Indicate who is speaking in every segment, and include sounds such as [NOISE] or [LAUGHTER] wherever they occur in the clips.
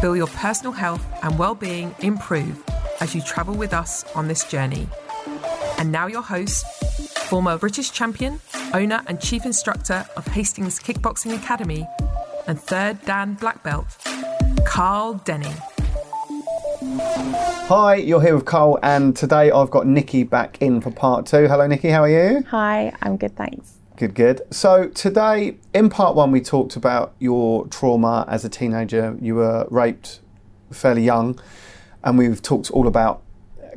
Speaker 1: feel your personal health and well being improve as you travel with us on this journey. And now, your host, former British champion, owner, and chief instructor of Hastings Kickboxing Academy, and third Dan Black Belt, Carl Denning.
Speaker 2: Hi, you're here with Carl, and today I've got Nikki back in for part two. Hello, Nikki, how are you?
Speaker 3: Hi, I'm good, thanks.
Speaker 2: Good, good. So, today in part one, we talked about your trauma as a teenager. You were raped fairly young and we've talked all about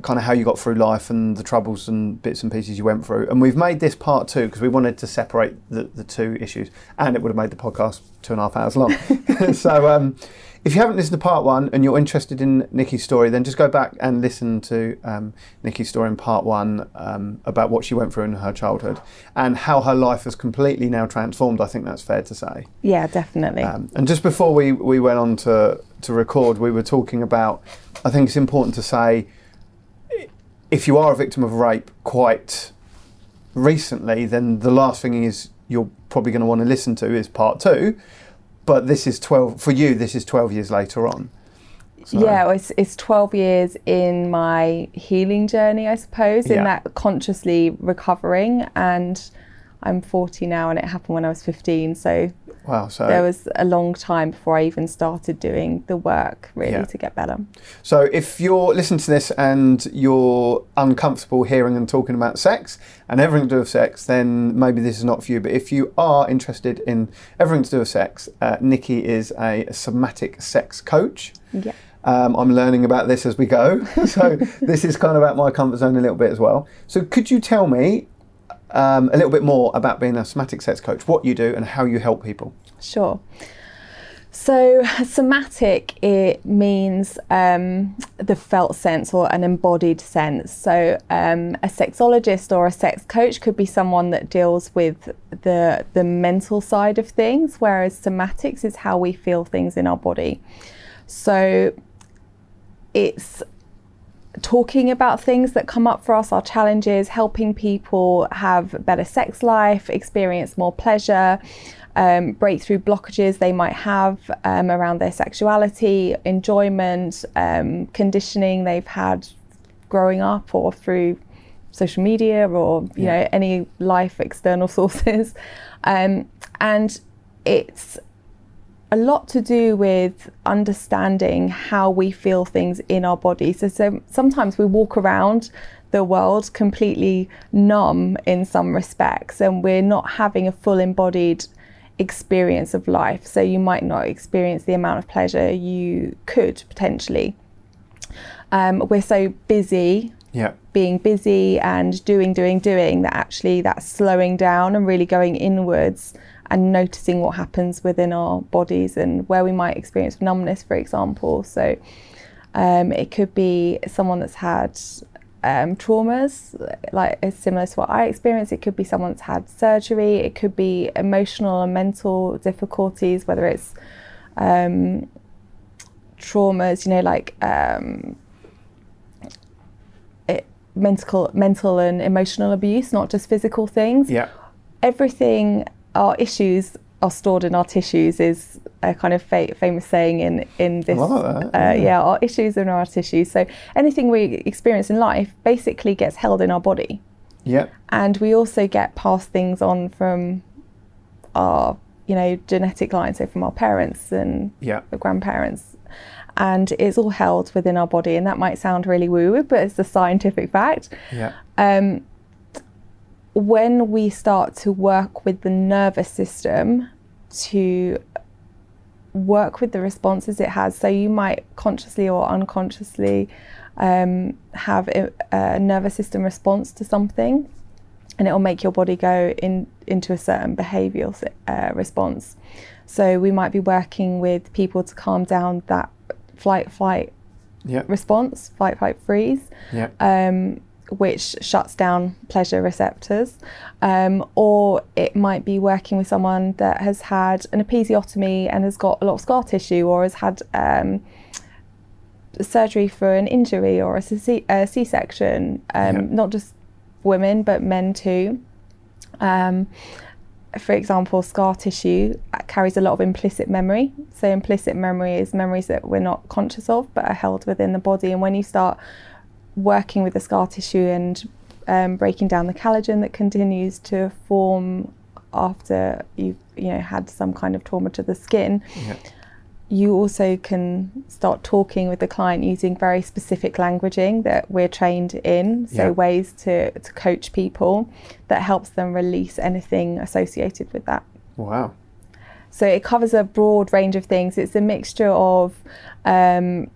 Speaker 2: kind of how you got through life and the troubles and bits and pieces you went through. And we've made this part two because we wanted to separate the, the two issues, and it would have made the podcast two and a half hours long. [LAUGHS] so, um, if you haven't listened to part one and you're interested in Nikki's story, then just go back and listen to um, Nikki's story in part one um, about what she went through in her childhood and how her life has completely now transformed. I think that's fair to say.
Speaker 3: Yeah, definitely.
Speaker 2: Um, and just before we, we went on to, to record, we were talking about, I think it's important to say, if you are a victim of rape quite recently, then the last thing is you're probably going to want to listen to is part two but this is 12 for you this is 12 years later on
Speaker 3: so. yeah it's, it's 12 years in my healing journey i suppose in yeah. that consciously recovering and i'm 40 now and it happened when i was 15 so
Speaker 2: Wow, so
Speaker 3: there was a long time before I even started doing the work really yeah. to get better.
Speaker 2: So if you're listening to this and you're uncomfortable hearing and talking about sex and everything to do with sex, then maybe this is not for you. But if you are interested in everything to do with sex, uh, Nikki is a, somatic sex coach.
Speaker 3: Yeah.
Speaker 2: Um, I'm learning about this as we go. [LAUGHS] so this is kind of out my comfort zone a little bit as well. So could you tell me um, a little bit more about being a somatic sex coach, what you do, and how you help people.
Speaker 3: Sure. So, somatic, it means um, the felt sense or an embodied sense. So, um, a sexologist or a sex coach could be someone that deals with the, the mental side of things, whereas somatics is how we feel things in our body. So, it's talking about things that come up for us, our challenges, helping people have better sex life, experience more pleasure, um, break through blockages they might have um, around their sexuality, enjoyment, um, conditioning they've had growing up or through social media or you yeah. know any life external [LAUGHS] sources, um, and it's a lot to do with understanding how we feel things in our body. So, so sometimes we walk around the world completely numb in some respects, and we're not having a full embodied experience of life. So you might not experience the amount of pleasure you could potentially. Um, we're so busy.
Speaker 2: Yeah.
Speaker 3: Being busy and doing, doing, doing that actually that's slowing down and really going inwards and noticing what happens within our bodies and where we might experience numbness, for example. So um, it could be someone that's had um, traumas, like similar to what I experienced. It could be someone that's had surgery. It could be emotional and mental difficulties, whether it's um, traumas, you know, like um, it, mental, mental and emotional abuse, not just physical things.
Speaker 2: Yeah.
Speaker 3: Everything our issues are stored in our tissues is a kind of fa- famous saying in in this.
Speaker 2: Uh,
Speaker 3: yeah. yeah, our issues are in our tissues. So anything we experience in life basically gets held in our body.
Speaker 2: Yeah.
Speaker 3: And we also get passed things on from our, you know, genetic line, so from our parents and
Speaker 2: yeah.
Speaker 3: grandparents. And it's all held within our body, and that might sound really woo, but it's a scientific fact.
Speaker 2: Yeah.
Speaker 3: Um, when we start to work with the nervous system to work with the responses it has, so you might consciously or unconsciously um, have a, a, nervous system response to something, and it will make your body go in into a certain behavioural uh, response. So we might be working with people to calm down that flight flight
Speaker 2: Yeah.
Speaker 3: response, fight flight freeze,
Speaker 2: Yeah.
Speaker 3: um, which shuts down pleasure receptors. Um, or it might be working with someone that has had an episiotomy and has got a lot of scar tissue or has had um, surgery for an injury or a C- a C-section, um,
Speaker 2: Yeah.
Speaker 3: not just women but men too. Um, for example, scar tissue carries a lot of implicit memory. So, implicit memory is memories that we're not conscious of but are held within the body. And when you start working with the scar tissue and um, breaking down the collagen that continues to form after you've you know had some kind of trauma to the skin,
Speaker 2: Yeah.
Speaker 3: you also can start talking with the client using very specific languaging that we're trained in. So
Speaker 2: Yeah.
Speaker 3: ways to, to coach people that helps them release anything associated with that.
Speaker 2: Wow.
Speaker 3: So it covers a broad range of things. It's a mixture of um,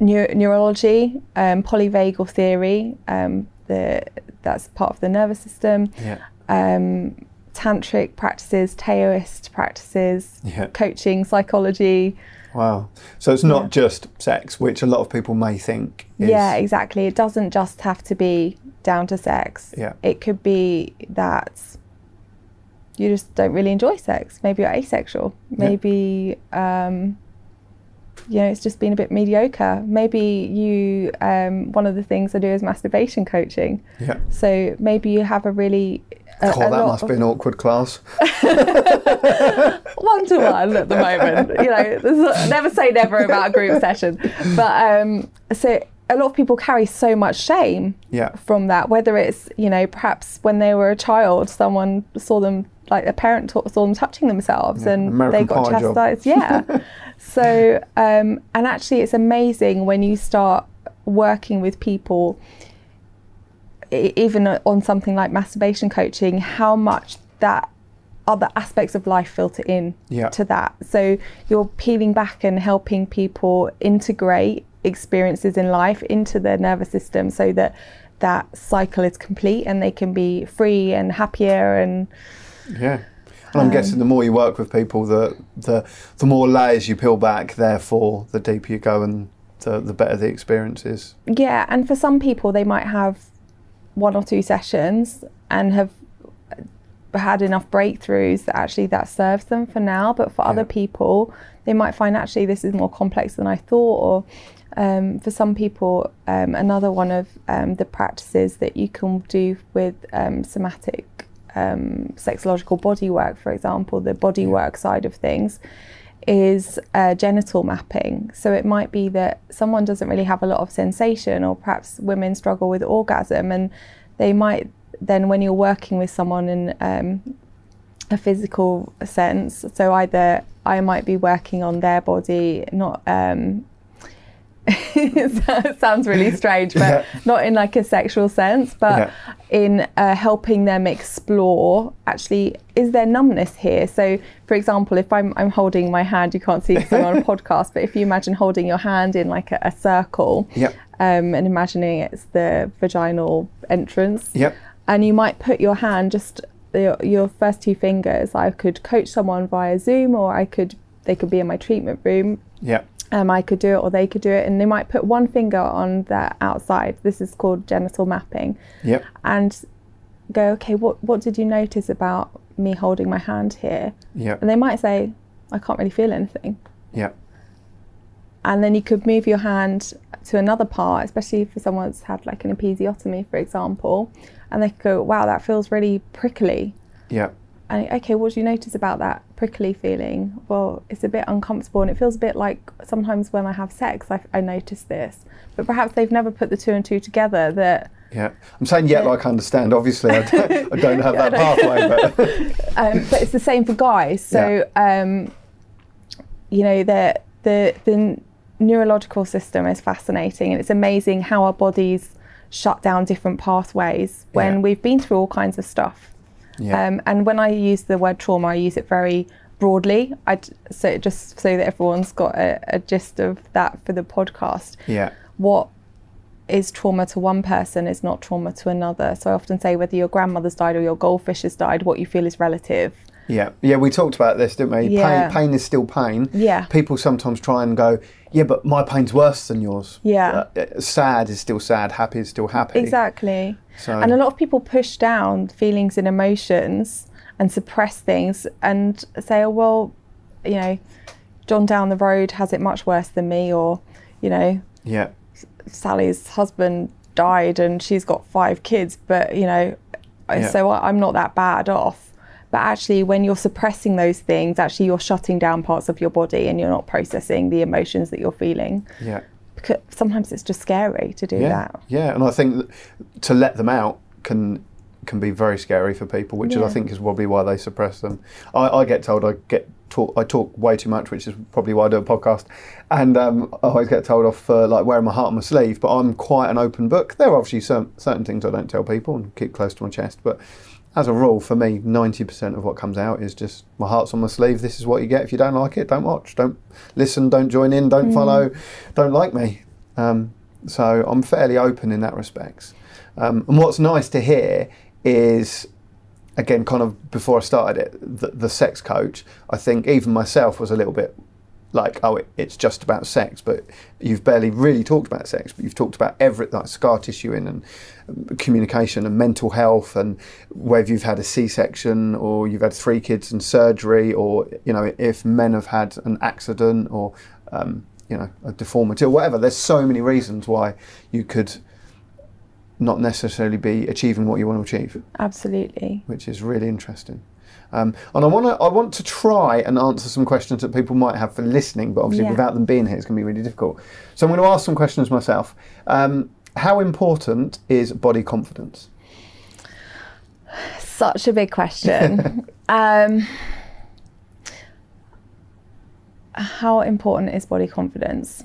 Speaker 3: neu- neurology, um, polyvagal theory, um, the, that's part of the nervous system,
Speaker 2: Yeah.
Speaker 3: um, tantric practices, Taoist practices,
Speaker 2: Yeah.
Speaker 3: coaching, psychology.
Speaker 2: Wow. So it's not
Speaker 3: Yeah.
Speaker 2: just sex, which a lot of people may think is.
Speaker 3: Yeah, exactly. It doesn't just have to be down to sex.
Speaker 2: Yeah.
Speaker 3: It could be that you just don't really enjoy sex. Maybe you're asexual. Maybe um, you know it's just been a bit mediocre. Maybe you um, one of the things I do is masturbation coaching.
Speaker 2: Yeah.
Speaker 3: So maybe you have a really a,
Speaker 2: God,
Speaker 3: a
Speaker 2: that must be an awkward class.
Speaker 3: one to one at the moment. You know, there's- never say never about a group [LAUGHS] session. But um, so a lot of people carry so much shame
Speaker 2: Yeah.
Speaker 3: from that. Whether it's you know perhaps when they were a child, someone saw them like a parent saw them touching themselves, and
Speaker 2: American
Speaker 3: they got chastised. Yeah. [LAUGHS] so um, and actually, it's amazing when you start working with people even on something like masturbation coaching, how much that other aspects of life filter in
Speaker 2: Yeah.
Speaker 3: to that. So you're peeling back and helping people integrate experiences in life into their nervous system so that that cycle is complete and they can be free and happier and
Speaker 2: Yeah. And I'm guessing the more you work with people, the the the more layers you peel back. Therefore, the deeper you go, and the the better the experience is.
Speaker 3: yeah and for some people they might have one or two sessions and have had enough breakthroughs that actually that serves them for now but for other people they might find actually this is more complex than i thought or um, for some people um, another one of um, the practices that you can do with um, somatic um, sexological body work for example the body work side of things is uh, genital mapping. So it might be that someone doesn't really have a lot of sensation, or perhaps women struggle with orgasm, and they might then, when you're working with someone in um, a physical sense, so either I might be working on their body, not. Um, it [LAUGHS] sounds really strange, but
Speaker 2: Yeah.
Speaker 3: not in like a sexual sense, but
Speaker 2: Yeah.
Speaker 3: in uh, helping them explore actually is there numbness here so for example if i'm, I'm holding my hand you can't see because i'm on a [LAUGHS] podcast but if you imagine holding your hand in like a, a circle
Speaker 2: Yep.
Speaker 3: um, and imagining it's the vaginal entrance
Speaker 2: Yep.
Speaker 3: and you might put your hand just your, your first two fingers i could coach someone via zoom or i could they could be in my treatment room
Speaker 2: Yep.
Speaker 3: Um, I could do it or they could do it, and they might put one finger on the outside. This is called genital mapping,
Speaker 2: Yep.
Speaker 3: and go, okay, what what did you notice about me holding my hand here?
Speaker 2: Yep.
Speaker 3: And they might say, I can't really feel anything.
Speaker 2: Yep.
Speaker 3: And then you could move your hand to another part, especially for someone that's had like an episiotomy, for example, and they could go, wow, that feels really prickly.
Speaker 2: Yep.
Speaker 3: And okay, what do you notice about that prickly feeling? Well, it's a bit uncomfortable and it feels a bit like sometimes when I have sex, I, I notice this. But perhaps they've never put the two and two together that,
Speaker 2: Yeah. I'm saying yet like I understand. Obviously, I don't, [LAUGHS] I don't have that pathway, but [LAUGHS]
Speaker 3: um, but it's the same for guys. So, um, you know, the, the, the neurological system is fascinating and it's amazing how our bodies shut down different pathways when
Speaker 2: Yeah.
Speaker 3: we've been through all kinds of stuff.
Speaker 2: Yeah.
Speaker 3: Um, and when I use the word trauma, I use it very broadly. I so just so that everyone's got a, a gist of that for the podcast.
Speaker 2: yeah.
Speaker 3: What is trauma to one person is not trauma to another. So I often say whether your grandmother's died or your goldfish has died, what you feel is relative.
Speaker 2: Yeah, yeah, we talked about this, didn't we?
Speaker 3: Yeah.
Speaker 2: Pain, pain is still pain.
Speaker 3: Yeah.
Speaker 2: People sometimes try and go, yeah, but my pain's worse than yours.
Speaker 3: Yeah.
Speaker 2: Uh, uh, sad is still sad. Happy is still happy.
Speaker 3: Exactly.
Speaker 2: So-
Speaker 3: And a lot of people push down feelings and emotions and suppress things and say, oh, well, you know, John down the road has it much worse than me, or, you know,
Speaker 2: Yeah.
Speaker 3: Sally's husband died and she's got five kids, but, you know,
Speaker 2: Yeah.
Speaker 3: so I'm not that bad off. But actually, when you're suppressing those things, actually, you're shutting down parts of your body and you're not processing the emotions that you're feeling.
Speaker 2: Yeah.
Speaker 3: Because sometimes it's just scary to do
Speaker 2: Yeah.
Speaker 3: that.
Speaker 2: Yeah, and I think to let them out can can be very scary for people, which is, I think is probably why they suppress them. I, I get told I get talk I talk way too much, which is probably why I do a podcast, and um, I always get told off for like wearing my heart on my sleeve. But I'm quite an open book. There are obviously certain, certain things I don't tell people and keep close to my chest, but. As a rule, for me, 90% of what comes out is just my heart's on my sleeve. This is what you get. If you don't like it, don't watch. Don't listen. Don't join in. Don't follow. Don't like me. Um, so I'm fairly open in that respect. Um, and what's nice to hear is, again, kind of before I started it, the, the sex coach, I think even myself was a little bit like, oh, it, it's just about sex, but you've barely really talked about sex, but you've talked about every like scar tissue in and um, communication and mental health and whether you've had a C-section or you've had three kids and surgery or you know if men have had an accident or um, you know a deformity or whatever. There's so many reasons why you could not necessarily be achieving what you want to achieve
Speaker 3: Absolutely.
Speaker 2: which is really interesting. Um, and I want to I want to try and answer some questions that people might have for listening, but obviously
Speaker 3: Yeah.
Speaker 2: without them being here, it's going to be really difficult. So I'm going to ask some questions myself. Um, how important is body confidence?
Speaker 3: Such a big question. [LAUGHS] um, how important is body confidence?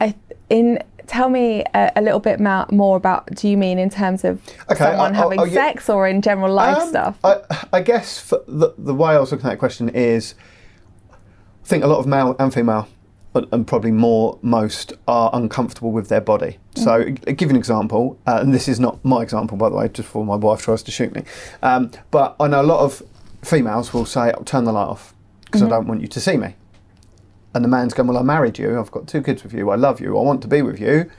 Speaker 3: I in tell me a, a little bit ma- more about. Do you mean in terms of
Speaker 2: Okay,
Speaker 3: someone
Speaker 2: I'll-
Speaker 3: having
Speaker 2: I'll
Speaker 3: sex or in general life
Speaker 2: Um,
Speaker 3: stuff?
Speaker 2: I, I guess the, the way I was looking at that question is, I think a lot of male and female, and- probably more most, are uncomfortable with their body. So, I'll give an example, uh, and this is not my example, by the way, just before my wife tries to shoot me. Um, but I know a lot of females will say, "I'll turn the light off because I don't want you to see me." And the man's going, Well, I married you. I've got two kids with you. I love you. I want to be with you.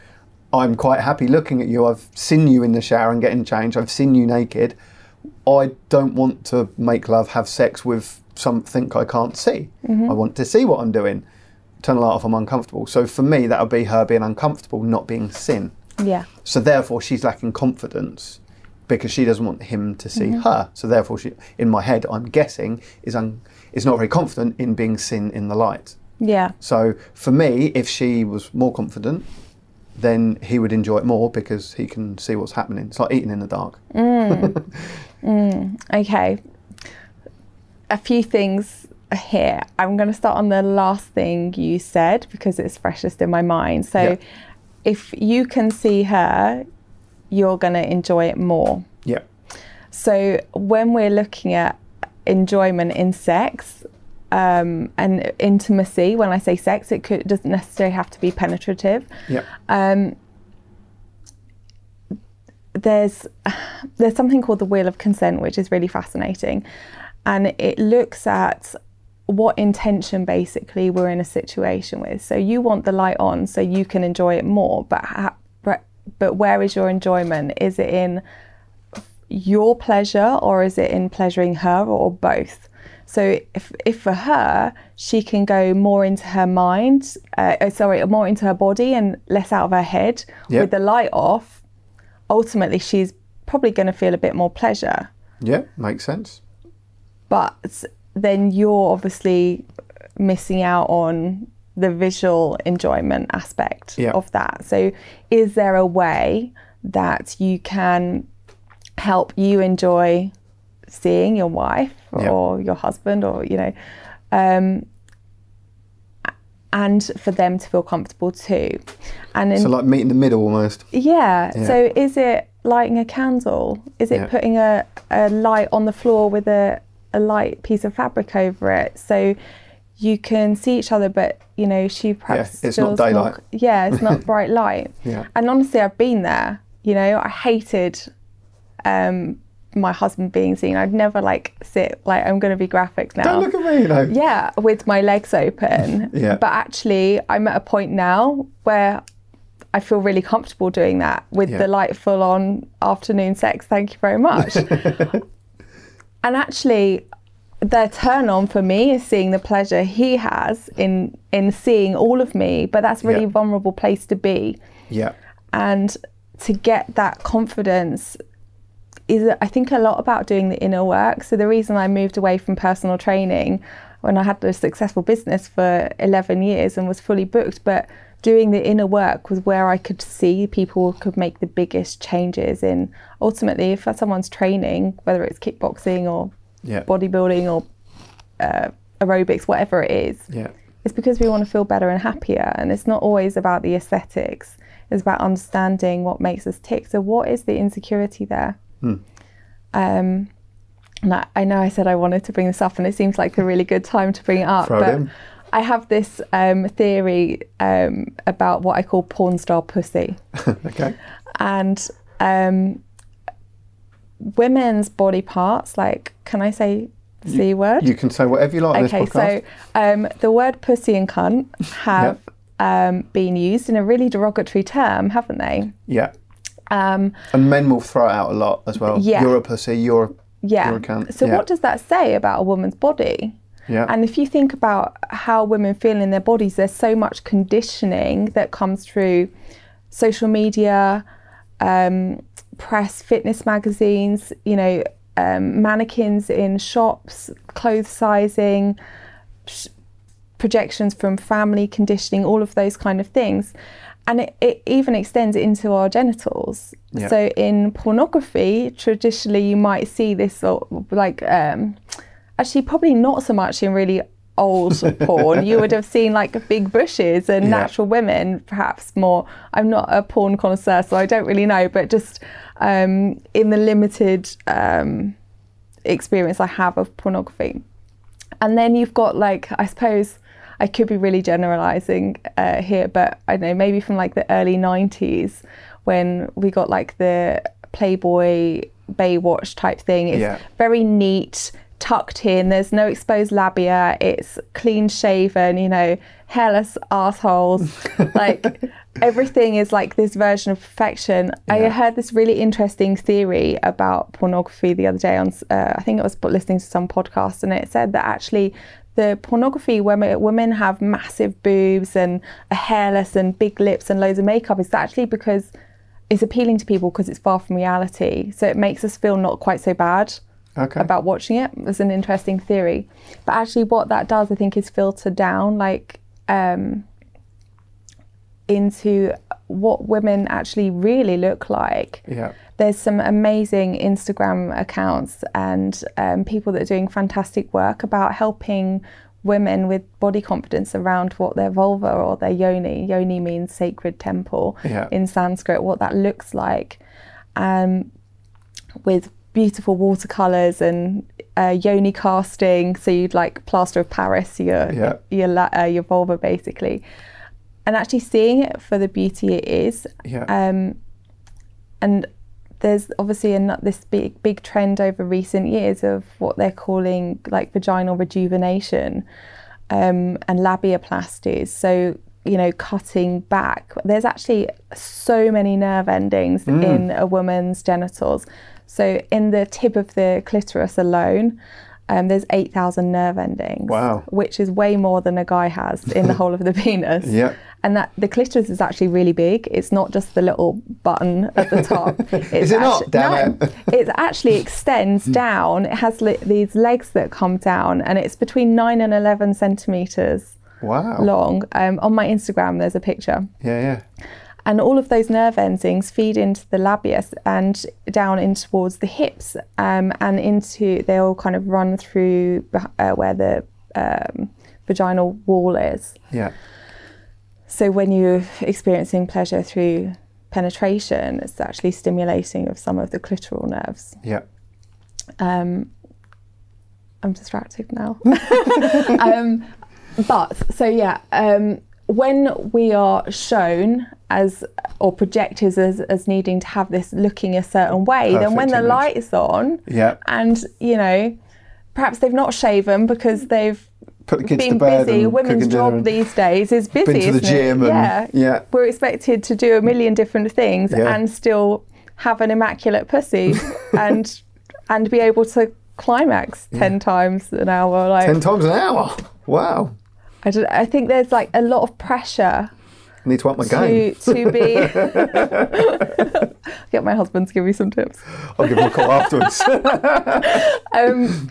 Speaker 2: I'm quite happy looking at you. I've seen you in the shower and getting changed. I've seen you naked. I don't want to make love, have sex with something I can't see. Mm-hmm. I want to see what I'm doing. Turn the light off, I'm uncomfortable. So for me, that would be her being uncomfortable, not being sin.
Speaker 3: yeah.
Speaker 2: So therefore, she's lacking confidence because she doesn't want him to see mm-hmm. her. So therefore, she, in my head, I'm guessing, is un, is not very confident in being sin in the light.
Speaker 3: Yeah.
Speaker 2: So for me, if she was more confident, then he would enjoy it more because he can see what's happening. It's like eating in the dark. Mm. [LAUGHS] Mm.
Speaker 3: Okay. A few things here. I'm going to start on the last thing you said because it's freshest in my mind. So,
Speaker 2: Yeah.
Speaker 3: if you can see her, you're going to enjoy it more.
Speaker 2: Yeah.
Speaker 3: So, when we're looking at enjoyment in sex um, and intimacy, when I say sex, it could, doesn't necessarily have to be penetrative.
Speaker 2: Yeah.
Speaker 3: Um, there's [SIGHS] there's something called the wheel of consent which is really fascinating. And it looks at what intention basically we're in a situation with. So you want the light on so you can enjoy it more but ha- but- but where is your enjoyment? Is it in your pleasure or is it in pleasuring her or both so if, if for her she can go more into her mind uh, uh, sorry more into her body and less out of her head
Speaker 2: Yep.
Speaker 3: with the light off ultimately she's probably going to feel a bit more pleasure
Speaker 2: Yeah. Makes sense.
Speaker 3: but then you're obviously missing out on the visual enjoyment aspect
Speaker 2: Yeah.
Speaker 3: of that. So, is there a way that you can help you enjoy seeing your wife
Speaker 2: Yeah.
Speaker 3: or your husband or, you know, um, and for them to feel comfortable too? And in,
Speaker 2: So like meet in the middle almost.
Speaker 3: yeah.
Speaker 2: Yeah.
Speaker 3: So is it lighting a candle? Is it
Speaker 2: Yeah.
Speaker 3: putting a, a light on the floor with a, a light piece of fabric over it? So you can see each other, but you know, she perhaps
Speaker 2: it's not
Speaker 3: feels more-
Speaker 2: daylight.
Speaker 3: yeah, it's not [LAUGHS] bright light.
Speaker 2: Yeah.
Speaker 3: And honestly, I've been there. You know, I hated um, my husband being seen. I'd never like sit like I'm going to be graphic now.
Speaker 2: Don't look at me, know.
Speaker 3: Yeah, with my legs open. [LAUGHS]
Speaker 2: Yeah.
Speaker 3: But actually, I'm at a point now where I feel really comfortable doing that with
Speaker 2: Yeah.
Speaker 3: the light full on afternoon sex. Thank you very much. [LAUGHS] and actually, the turn on for me is seeing the pleasure he has in in seeing all of me. But that's really
Speaker 2: Yeah.
Speaker 3: vulnerable place to be
Speaker 2: Yeah.
Speaker 3: and to get that confidence is I think a lot about doing the inner work. So the reason I moved away from personal training when I had a successful business for 11 years and was fully booked, but doing the inner work was where I could see people could make the biggest changes in ultimately if someone's training, whether it's kickboxing or
Speaker 2: Yeah.
Speaker 3: bodybuilding or uh, aerobics, whatever it is,
Speaker 2: Yeah.
Speaker 3: it's because we want to feel better and happier. And it's not always about the aesthetics, it's about understanding what makes us tick. So, what is the insecurity there? Um, and I, I know I said I wanted to bring this up, and it seems like a really good time to bring it up.
Speaker 2: Throw
Speaker 3: but
Speaker 2: in.
Speaker 3: I have this um, theory um, about what I call porn star pussy [LAUGHS]
Speaker 2: Okay.
Speaker 3: and um, women's body parts. Like, can I say the c word?
Speaker 2: You can say whatever you like
Speaker 3: Okay, so um, the word pussy and cunt [LAUGHS] have um, been used in a really derogatory term, haven't they?
Speaker 2: yeah.
Speaker 3: Um,
Speaker 2: And men will throw it out a lot as well.
Speaker 3: Yeah.
Speaker 2: You're a pussy. You're. a-
Speaker 3: yeah.
Speaker 2: You're a cunt.
Speaker 3: So
Speaker 2: Yeah.
Speaker 3: what does that say about a woman's body?
Speaker 2: Yeah.
Speaker 3: And if you think about how women feel in their bodies, there's so much conditioning that comes through social media, um, press, fitness magazines, you know, um, mannequins in shops, clothes sizing, sh- projections from family conditioning, all of those kind of things. And it, it even extends into our genitals. So in pornography, traditionally you might see this sort of like, um, actually probably not so much in really old [LAUGHS] porn. You would have seen like big bushes and natural women, perhaps more. I'm not a porn connoisseur, so I don't really know, but just um, in the limited um, experience I have of pornography. And then you've got like, I suppose I could be really generalizing uh, here, but I don't know, maybe from like the early 90s when we got like the Playboy Baywatch type thing. It's
Speaker 2: Yeah.
Speaker 3: very neat, tucked in, there's no exposed labia, it's clean shaven, you know, hairless assholes. [LAUGHS] like everything is like this version of perfection. I heard this really interesting theory about pornography the other day on, uh, I think it was listening to some podcast, and it said that actually the pornography where women have massive boobs and are hairless and big lips and loads of makeup is actually because it's appealing to people because it's far from reality. So it makes us feel not quite so bad
Speaker 2: Okay.
Speaker 3: about watching it. It's an interesting theory. But actually, what that does, I think, is filter down like um, into what women actually really look like.
Speaker 2: Yeah.
Speaker 3: There's some amazing Instagram accounts and um, people that are doing fantastic work about helping women with body confidence around what their vulva or their yoni, yoni means sacred temple
Speaker 2: Yeah.
Speaker 3: in Sanskrit, what that looks like. Um, with beautiful watercolors and uh, yoni casting. So you'd like plaster of Paris your
Speaker 2: Yeah.
Speaker 3: your uh, your vulva basically, and actually seeing it for the beauty it is.
Speaker 2: Yeah.
Speaker 3: Um, and there's obviously a, this big big trend over recent years of what they're calling like vaginal rejuvenation um, and labiaplasties. So you know, cutting back. There's actually so many nerve endings in a woman's genitals. So in the tip of the clitoris alone, um, there's 8,000 nerve endings.
Speaker 2: Wow.
Speaker 3: Which is way more than a guy has in the [LAUGHS] whole of the penis.
Speaker 2: Yeah.
Speaker 3: And that the clitoris is actually really big. It's not just the little button at the [LAUGHS] top. It's
Speaker 2: Is it not? Damn
Speaker 3: no,
Speaker 2: it. [LAUGHS]
Speaker 3: it actually extends down. It has li- these legs that come down, and it's between nine and eleven centimeters
Speaker 2: Wow.
Speaker 3: long. Um, on my Instagram, there's a picture,
Speaker 2: Yeah, yeah.
Speaker 3: And all of those nerve endings feed into the labius and down in towards the hips, um, and into they all kind of run through uh, where the um, vaginal wall is.
Speaker 2: Yeah.
Speaker 3: So when you're experiencing pleasure through penetration, it's actually stimulating of some of the clitoral nerves.
Speaker 2: Yeah.
Speaker 3: Um, I'm distracted now. [LAUGHS] um, but so yeah, um, when we are shown as or projected as, as needing to have this looking a certain way, then when
Speaker 2: Perfect
Speaker 3: the
Speaker 2: image.
Speaker 3: light is on
Speaker 2: Yeah.
Speaker 3: and you know perhaps they've not shaven because they've
Speaker 2: Put the kids
Speaker 3: been
Speaker 2: to bed
Speaker 3: busy. Women's job these days is busy.
Speaker 2: been to the
Speaker 3: isn't it?
Speaker 2: gym and
Speaker 3: yeah.
Speaker 2: yeah.
Speaker 3: We're expected to do a million different things
Speaker 2: Yeah.
Speaker 3: and still have an immaculate pussy [LAUGHS] and and be able to climax ten times an hour. Like
Speaker 2: Ten times an hour. Wow.
Speaker 3: I, don't, I think there's like a lot of pressure
Speaker 2: need to up my game.
Speaker 3: to be. [LAUGHS] Get my husband to give me some tips.
Speaker 2: I'll give him a call afterwards. [LAUGHS]
Speaker 3: um,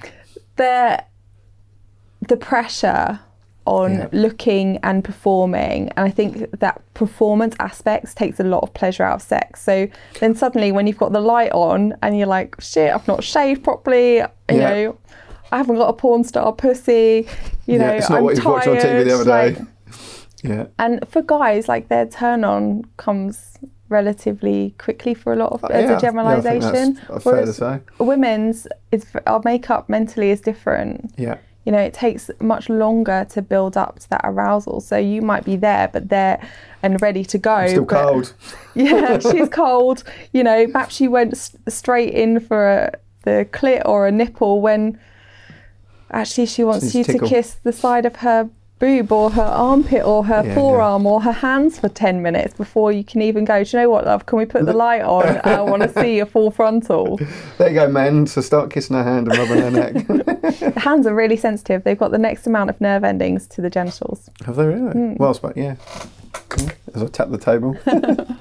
Speaker 3: the the pressure on
Speaker 2: Yeah.
Speaker 3: looking and performing, and I think that performance aspects takes a lot of pleasure out of sex. So then suddenly, when you've got the light on and you're like, "Shit, I've not shaved properly," you
Speaker 2: Yeah.
Speaker 3: know. I haven't got a porn star pussy, you know.
Speaker 2: yeah, it's not
Speaker 3: I'm
Speaker 2: what you've watched on
Speaker 3: tired.
Speaker 2: TV the other day.
Speaker 3: like-
Speaker 2: yeah.
Speaker 3: and for guys, like their turn on comes relatively quickly for a lot of
Speaker 2: Uh,
Speaker 3: as
Speaker 2: yeah,
Speaker 3: a
Speaker 2: yeah, I think
Speaker 3: generalisation.
Speaker 2: that's, fair to
Speaker 3: Whereas
Speaker 2: say.
Speaker 3: women's is our makeup mentally is different.
Speaker 2: Yeah.
Speaker 3: You know, it takes much longer to build up to that arousal. So you might be there, but there and ready to go.
Speaker 2: Still
Speaker 3: but-
Speaker 2: cold. [LAUGHS]
Speaker 3: Yeah, she's cold. You know, perhaps she went straight in for a, the clit or a nipple when actually she wants
Speaker 2: She's
Speaker 3: you to kiss the side of her boob or her armpit or her
Speaker 2: Yeah,
Speaker 3: forearm or her hands for 10 minutes before you can even go, do you know what, love? Can we put the light on? I want to [LAUGHS] see a full frontal.
Speaker 2: There you go, men. So start kissing her hand and rubbing her neck. [LAUGHS]
Speaker 3: The hands are really sensitive. They've got the next amount of nerve endings to the genitals.
Speaker 2: Have they really?
Speaker 3: Hmm.
Speaker 2: Well, but yeah. As I tap the table. [LAUGHS]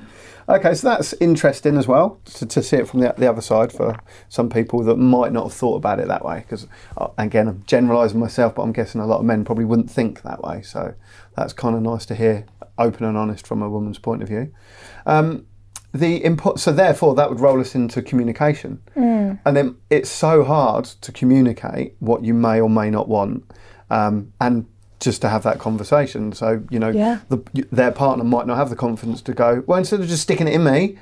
Speaker 2: okay, so that's interesting as well to, to see it from the, the other side for some people that might not have thought about it that way. Because uh, again, I'm generalising myself, but I'm guessing a lot of men probably wouldn't think that way. So that's kind of nice to hear, open and honest from a woman's point of view. Um, the input, so therefore, that would roll us into communication, and then it's so hard to communicate what you may or may not want, um, and just to have that conversation. So you know,
Speaker 3: Yeah.
Speaker 2: the, their partner might not have the confidence to go. Well, instead of just sticking it in me,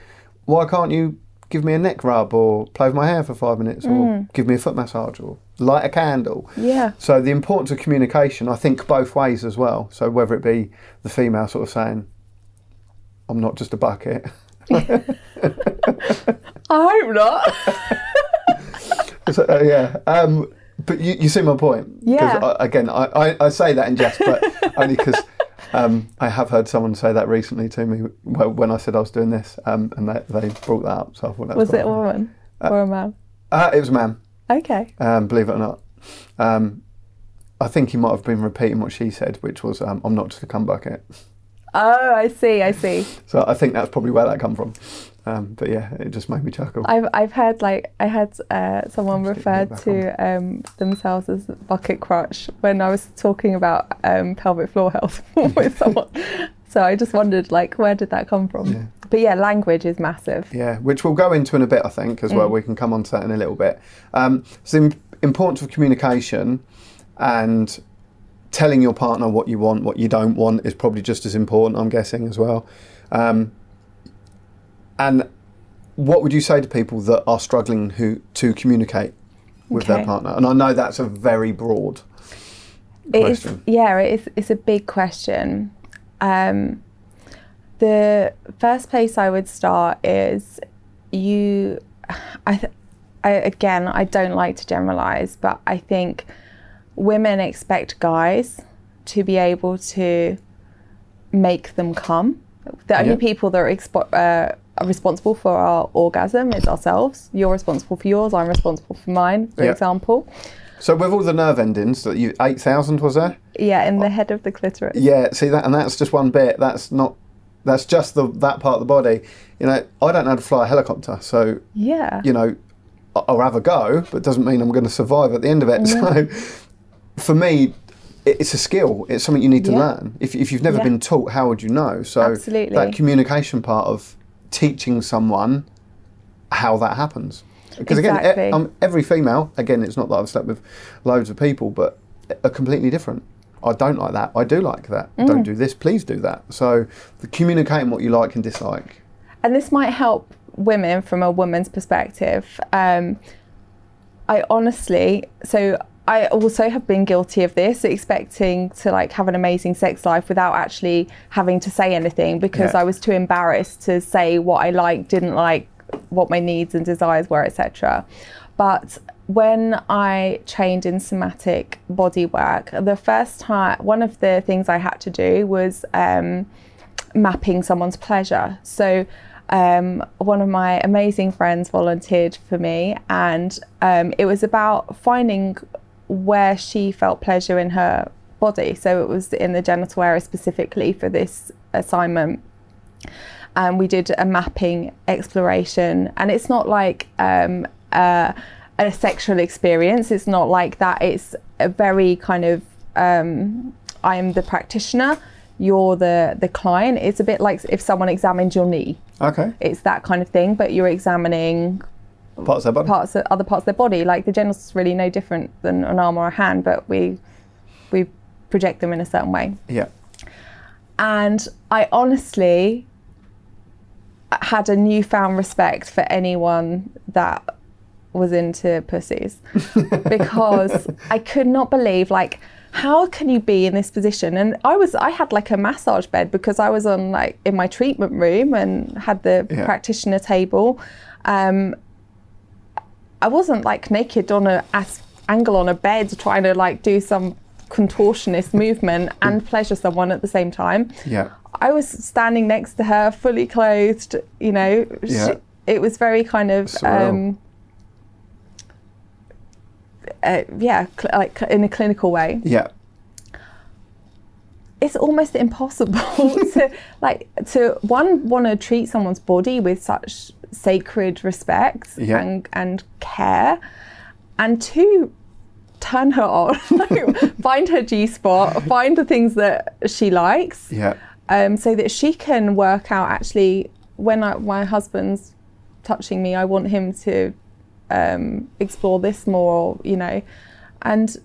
Speaker 2: why can't you give me a neck rub or play with my hair for five minutes or give me a foot massage or light a candle?
Speaker 3: Yeah.
Speaker 2: So the importance of communication, I think, both ways as well. So whether it be the female sort of saying, "I'm not just a bucket," [LAUGHS] [LAUGHS]
Speaker 3: I hope not.
Speaker 2: So, uh, yeah. Um, but you, you see my point.
Speaker 3: Yeah.
Speaker 2: I, again, I, I, I say that in jest, but [LAUGHS] only because um, I have heard someone say that recently to me well, when I said I was doing this, um, and they, they brought that up. So I thought that was,
Speaker 3: Was it a woman or a man?
Speaker 2: Uh, it was a man.
Speaker 3: Okay.
Speaker 2: Um, believe it or not. Um, I think he might have been repeating what she said, which was, um, "I'm not just a cum bucket."
Speaker 3: Oh, I see. I see.
Speaker 2: So I think that's probably where that come from. Um, but yeah, it just made me chuckle.
Speaker 3: I've I've heard like I had uh, someone referred to um, themselves as bucket crutch when I was talking about um, pelvic floor health [LAUGHS] with [LAUGHS] someone. So I just wondered like where did that come from?
Speaker 2: Yeah.
Speaker 3: But yeah, language is massive.
Speaker 2: Yeah, which we'll go into in a bit, I think, as well. We can come on to that in a little bit. Um, so, the im- importance of communication and telling your partner what you want, what you don't want, is probably just as important, I'm guessing, as well. Um, and what would you say to people that are struggling who to communicate with their partner? And I know that's a very broad
Speaker 3: It is,
Speaker 2: question.
Speaker 3: yeah, it is, it's a big question. Um, the first place I would start is you. I, th- I again, I don't like to generalize, but I think women expect guys to be able to make them come. The only
Speaker 2: Yeah.
Speaker 3: people that are expo- uh, are responsible for our orgasm is ourselves. You're responsible for yours. I'm responsible for mine, for
Speaker 2: Yeah.
Speaker 3: example.
Speaker 2: So, with all the nerve endings that you, 8,000 was there?
Speaker 3: Yeah, in the head of the clitoris.
Speaker 2: Yeah, see that, and that's just one bit. That's not. That's just the that part of the body. You know, I don't know how to fly a helicopter, so
Speaker 3: Yeah.
Speaker 2: you know, I'll have a go, but it doesn't mean I'm going to survive at the end of it. So, for me, it's a skill. It's something you need to
Speaker 3: Yeah.
Speaker 2: learn. If, if you've never
Speaker 3: Yeah.
Speaker 2: been taught, how would you know? So,
Speaker 3: Absolutely.
Speaker 2: that communication part of teaching someone how that happens. Because again, e- um, every female, again, it's not that I've slept with loads of people, but are completely different. I don't like that. I do like that.
Speaker 3: Mm.
Speaker 2: Don't do this. Please do that. So, the communicating what you like and dislike.
Speaker 3: and this might help women from a woman's perspective. Um, I honestly, so I also have been guilty of this, expecting to like have an amazing sex life without actually having to say anything because
Speaker 2: Yeah.
Speaker 3: I was too embarrassed to say what I liked, didn't like, what my needs and desires were, etc. But when I trained in somatic body work, the first time, one of the things I had to do was um, mapping someone's pleasure. So um, one of my amazing friends volunteered for me, and um, it was about finding where she felt pleasure in her body. So it was in the genital area specifically for this assignment. And we did a mapping exploration, and it's not like um, uh, a sexual experience. It's not like that. It's a very kind of um, I am the practitioner, you're the the client. It's a bit like if someone examined your knee.
Speaker 2: Okay.
Speaker 3: It's that kind of thing, but you're examining
Speaker 2: Parts of their body.
Speaker 3: parts of other parts of their body. Like the genitals is really no different than an arm or a hand, but we we project them in a certain way.
Speaker 2: Yeah.
Speaker 3: And I honestly had a newfound respect for anyone that was into pussies [LAUGHS] because I could not believe like how can you be in this position and I was I had like a massage bed because I was on like in my treatment room and had the
Speaker 2: Yeah.
Speaker 3: practitioner table um I wasn't like naked on a as- angle on a bed trying to like do some contortionist movement and pleasure someone at the same time
Speaker 2: Yeah.
Speaker 3: I was standing next to her, fully clothed. You know, she-
Speaker 2: Yeah.
Speaker 3: it was very kind of, um, uh, yeah, cl- like in a clinical way.
Speaker 2: Yeah.
Speaker 3: It's almost impossible [LAUGHS] to like to one want to treat someone's body with such sacred respect
Speaker 2: Yeah.
Speaker 3: and and care, and two turn her on, [LAUGHS] like, find her G spot, find the things that she likes
Speaker 2: Yeah.
Speaker 3: um, so that she can work out actually when I, my husband's touching me, I want him to um, explore this more, you know, and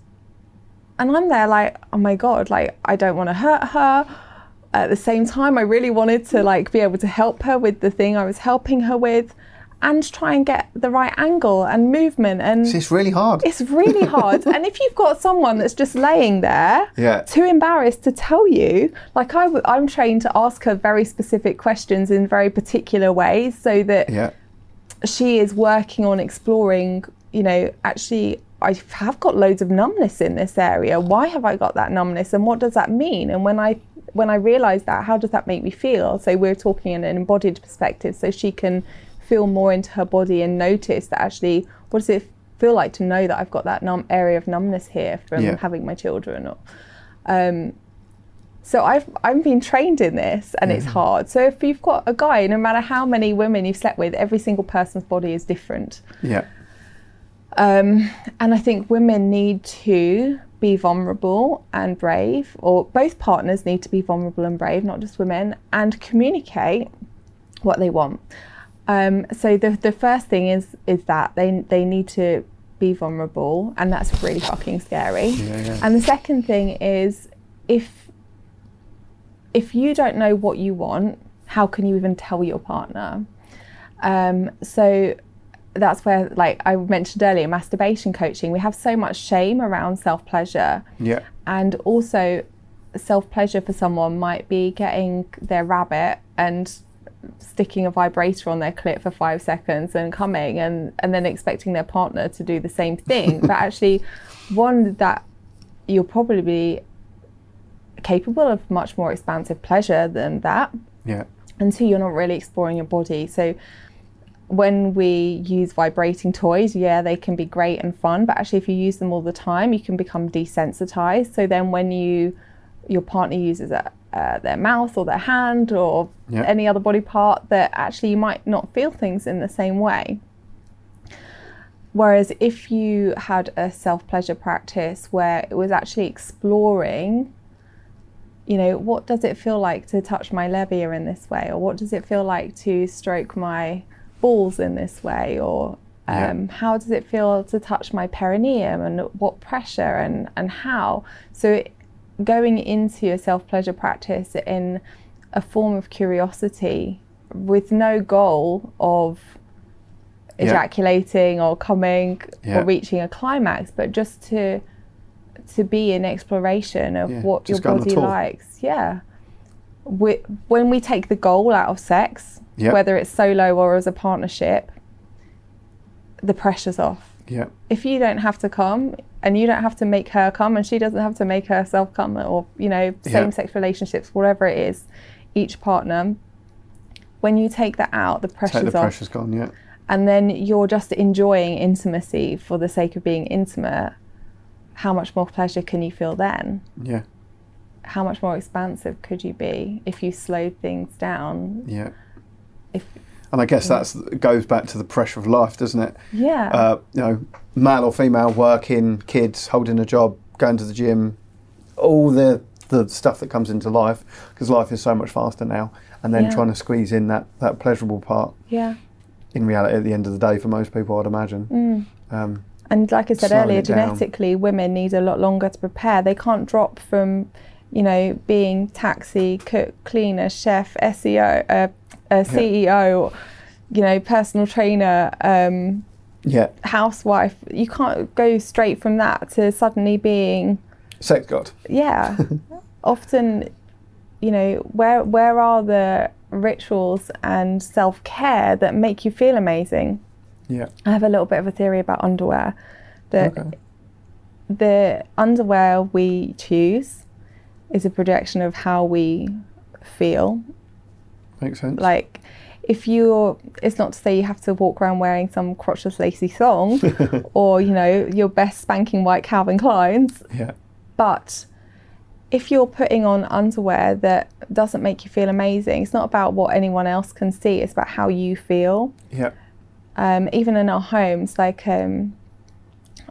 Speaker 3: and I'm there like, oh my god, like I don't want to hurt her. At the same time, I really wanted to like be able to help her with the thing I was helping her with, and try and get the right angle and movement and
Speaker 2: It's really hard.
Speaker 3: it's really [LAUGHS] hard. and if you've got someone that's just laying there,
Speaker 2: Yeah.
Speaker 3: too embarrassed to tell you, like I w- I'm trained to ask her very specific questions in very particular ways so that
Speaker 2: yeah.
Speaker 3: she is working on exploring, you know, actually, I have got loads of numbness in this area. Why have I got that numbness and what does that mean? And when I when I realize that, how does that make me feel? So we're talking in an embodied perspective so she can feel more into her body and notice that actually what does it feel like to know that I've got that numb area of numbness here from
Speaker 2: Yeah.
Speaker 3: having my children or um, so I've I've been trained in this, and it's hard. So if you've got a guy, no matter how many women you've slept with, every single person's body is different.
Speaker 2: Yeah.
Speaker 3: Um, and I think women need to be vulnerable and brave, or both partners need to be vulnerable and brave, not just women, and communicate what they want. Um, so the the first thing is is that they they need to be vulnerable, and that's really fucking scary.
Speaker 2: yeah.
Speaker 3: And the second thing is if if you don't know what you want, how can you even tell your partner? Um, so that's where, like I mentioned earlier, masturbation coaching. We have so much shame around self pleasure,
Speaker 2: Yeah.
Speaker 3: and also self pleasure for someone might be getting their rabbit and sticking a vibrator on their clit for five seconds and coming and and then expecting their partner to do the same thing [LAUGHS] but actually one that you'll probably be capable of much more expansive pleasure than that
Speaker 2: Yeah.
Speaker 3: and two you're not really exploring your body so when we use vibrating toys yeah they can be great and fun but actually if you use them all the time you can become desensitized so then when you your partner uses a, uh, their mouth or their hand or
Speaker 2: Yeah.
Speaker 3: any other body part that actually you might not feel things in the same way Whereas if you had a self pleasure practice where it was actually exploring, you know, what does it feel like to touch my labia in this way? Or what does it feel like to stroke my balls in this way? Or
Speaker 2: Yeah.
Speaker 3: um, how does it feel to touch my perineum and what pressure and, and how? So it, going into a self pleasure practice in a form of curiosity with no goal of
Speaker 2: Yeah.
Speaker 3: ejaculating or coming
Speaker 2: Yeah.
Speaker 3: or reaching a climax, but just to to be in exploration of
Speaker 2: Yeah,
Speaker 3: what your
Speaker 2: just a
Speaker 3: body likes. Yeah. We, when we take the goal out of sex,
Speaker 2: Yeah.
Speaker 3: whether it's solo or as a partnership, the pressure's off.
Speaker 2: Yeah.
Speaker 3: If you don't have to come and you don't have to make her come and she doesn't have to make herself come or, you know, same sex relationships, whatever it is, each partner, when you take that out, the pressure's
Speaker 2: Take the
Speaker 3: off
Speaker 2: pressure's gone. Yeah.
Speaker 3: and then you're just enjoying intimacy for the sake of being intimate, how much more pleasure can you feel then?
Speaker 2: Yeah.
Speaker 3: How much more expansive could you be if you slowed things down?
Speaker 2: Yeah.
Speaker 3: If
Speaker 2: And I guess that's goes back to the pressure of life, doesn't it?
Speaker 3: yeah,
Speaker 2: Uh, you know, male or female, working, kids, holding a job, going to the gym, all the the stuff that comes into life because life is so much faster now. And then
Speaker 3: Yeah.
Speaker 2: trying to squeeze in that that pleasurable part.
Speaker 3: yeah.
Speaker 2: In reality, at the end of the day, for most people, I'd imagine.
Speaker 3: Mm.
Speaker 2: Um,
Speaker 3: And like I said earlier, genetically, women need a lot longer to prepare. They can't drop from, you know, being taxi, cook, cleaner, chef, SEO, uh, uh, CEO, you know, personal trainer, um,
Speaker 2: yeah,
Speaker 3: housewife. You can't go straight from that to suddenly being
Speaker 2: sex god.
Speaker 3: yeah [LAUGHS] often you know where where are the rituals and self-care that make you feel amazing
Speaker 2: Yeah,
Speaker 3: i have a little bit of a theory about underwear that
Speaker 2: Okay.
Speaker 3: the underwear we choose is a projection of how we feel
Speaker 2: makes sense.
Speaker 3: like if you're it's not to say you have to walk around wearing some crotchless lacy thong [LAUGHS] or you know your best spanking white calvin kleins
Speaker 2: yeah,
Speaker 3: but if you're putting on underwear that doesn't make you feel amazing, it's not about what anyone else can see, it's about how you feel.
Speaker 2: yeah,
Speaker 3: Um, even in our homes, like um,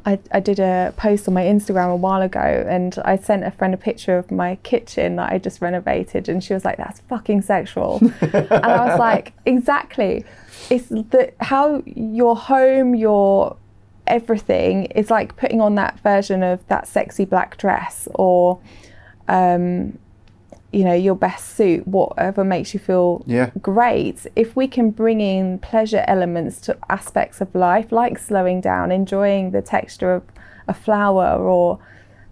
Speaker 3: I, I did a post on my Instagram a while ago and I sent a friend a picture of my kitchen that I just renovated and she was like, that's fucking sexual. [LAUGHS] and I was like, exactly. It's the, how your home, your everything is like putting on that version of that sexy black dress or um, you know your best suit whatever makes you feel
Speaker 2: Yeah.
Speaker 3: great. If we can bring in pleasure elements to aspects of life like slowing down enjoying the texture of a flower or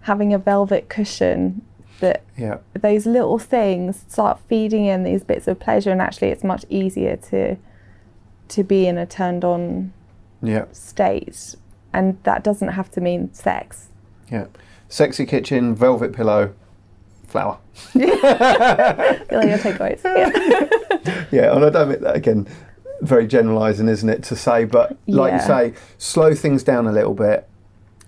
Speaker 3: having a velvet cushion that
Speaker 2: yeah,
Speaker 3: those little things start feeding in these bits of pleasure and actually it's much easier to to be in a turned on
Speaker 2: yeah,
Speaker 3: state. And that doesn't have to mean sex.
Speaker 2: Yeah. Sexy kitchen, velvet pillow, flower.
Speaker 3: I [LAUGHS] feel your takeaways yeah. [LAUGHS]
Speaker 2: Yeah, and I don't mean that again. Very generalising, isn't it, to say? But like you say, slow things down a little bit.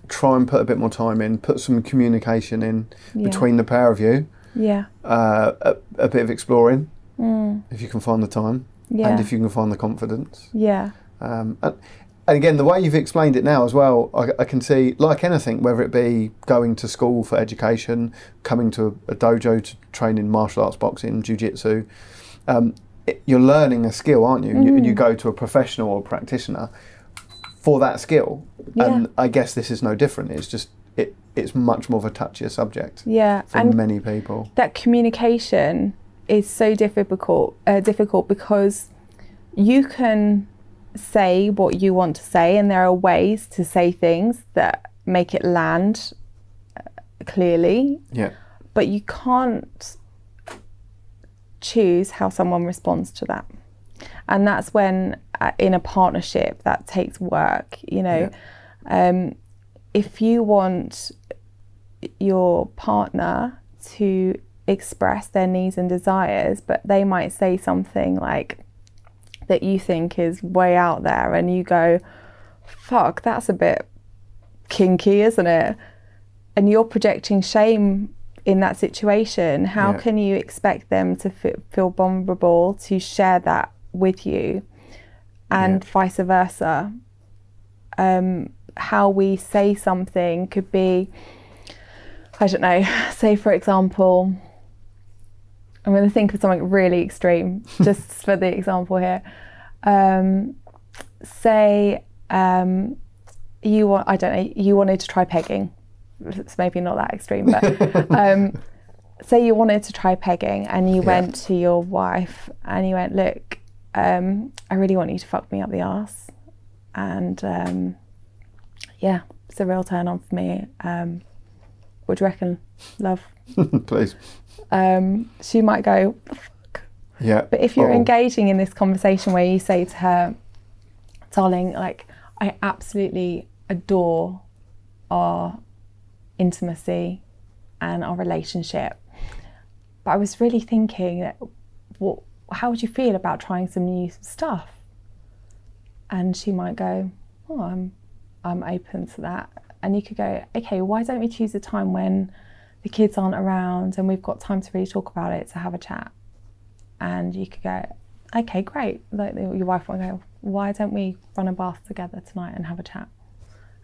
Speaker 2: Try and put a bit more time in. Put some communication in
Speaker 3: Yeah.
Speaker 2: between the pair of you.
Speaker 3: yeah
Speaker 2: Uh, a, a bit of exploring, if you can find the time,
Speaker 3: Mm. yeah
Speaker 2: and if you can find the confidence.
Speaker 3: yeah
Speaker 2: Um, and, and again, the way you've explained it now as well, I, I can see, like anything, whether it be going to school for education, coming to a, a dojo to train in martial arts, boxing, jiu-jitsu, um, it, you're learning a skill, aren't you? you? You go to a professional or practitioner for that skill, Yeah. and I guess this is no different. It's just it, it's much more of a touchier subject
Speaker 3: yeah
Speaker 2: for
Speaker 3: and
Speaker 2: many people.
Speaker 3: that communication is so difficult uh, difficult because you can say what you want to say and there are ways to say things that make it land uh, clearly.
Speaker 2: Yeah,
Speaker 3: but you can't choose how someone responds to that. And that's when uh, in a partnership that takes work you know? Um, if you want your partner to express their needs and desires but they might say something like that you think is way out there and you go fuck that's a bit kinky isn't it and you're projecting shame in that situation, how
Speaker 2: Yeah.
Speaker 3: can you expect them to f- feel vulnerable to share that with you, and vice versa? Um, how we say something could be, I don't know. [LAUGHS] Say for example, I'm going to think of something really extreme, [LAUGHS] just for the example here. Um, say um, you want, I don't know, you wanted to try pegging it's maybe not that extreme, but [LAUGHS] um, say you wanted to try pegging and you went to your wife and you went, look, um, I really want you to fuck me up the ass. and um, yeah, it's a real turn on for me. Um, what do you reckon, love? [LAUGHS]
Speaker 2: Please.
Speaker 3: Um, she might go, fuck?"
Speaker 2: Yeah.
Speaker 3: But if you're
Speaker 2: Oh,
Speaker 3: engaging in this conversation where you say to her, darling, like, I absolutely adore our intimacy and our relationship. But I was really thinking that what how would you feel about trying some new stuff? And she might go, Oh, I'm I'm open to that. And you could go, Okay, why don't we choose a time when the kids aren't around and we've got time to really talk about it to have a chat? and you could go, okay, great. Like your wife will go, why don't we run a bath together tonight and have a chat?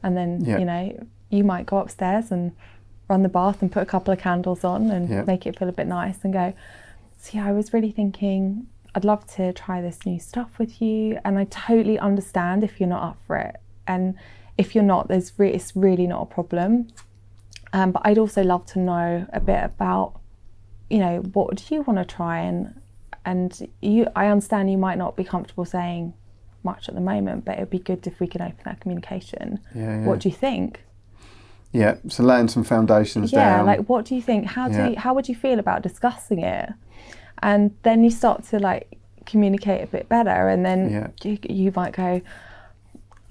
Speaker 3: And then
Speaker 2: Yeah.
Speaker 3: you know you might go upstairs and run the bath and put a couple of candles on and
Speaker 2: Yeah.
Speaker 3: make it feel a bit nice and go. see, I was really thinking I'd love to try this new stuff with you, and I totally understand if you're not up for it. And if you're not, there's re- it's really not a problem. Um, but I'd also love to know a bit about you know what do you want to try and and you i understand you might not be comfortable saying much at the moment but it would be good if we could open that communication
Speaker 2: Yeah, yeah.
Speaker 3: what do you think
Speaker 2: Yeah. So laying some foundations
Speaker 3: yeah
Speaker 2: down.
Speaker 3: like what do you think how do
Speaker 2: Yeah.
Speaker 3: you, how would you feel about discussing it and then you start to like communicate a bit better and then
Speaker 2: Yeah.
Speaker 3: you, you might go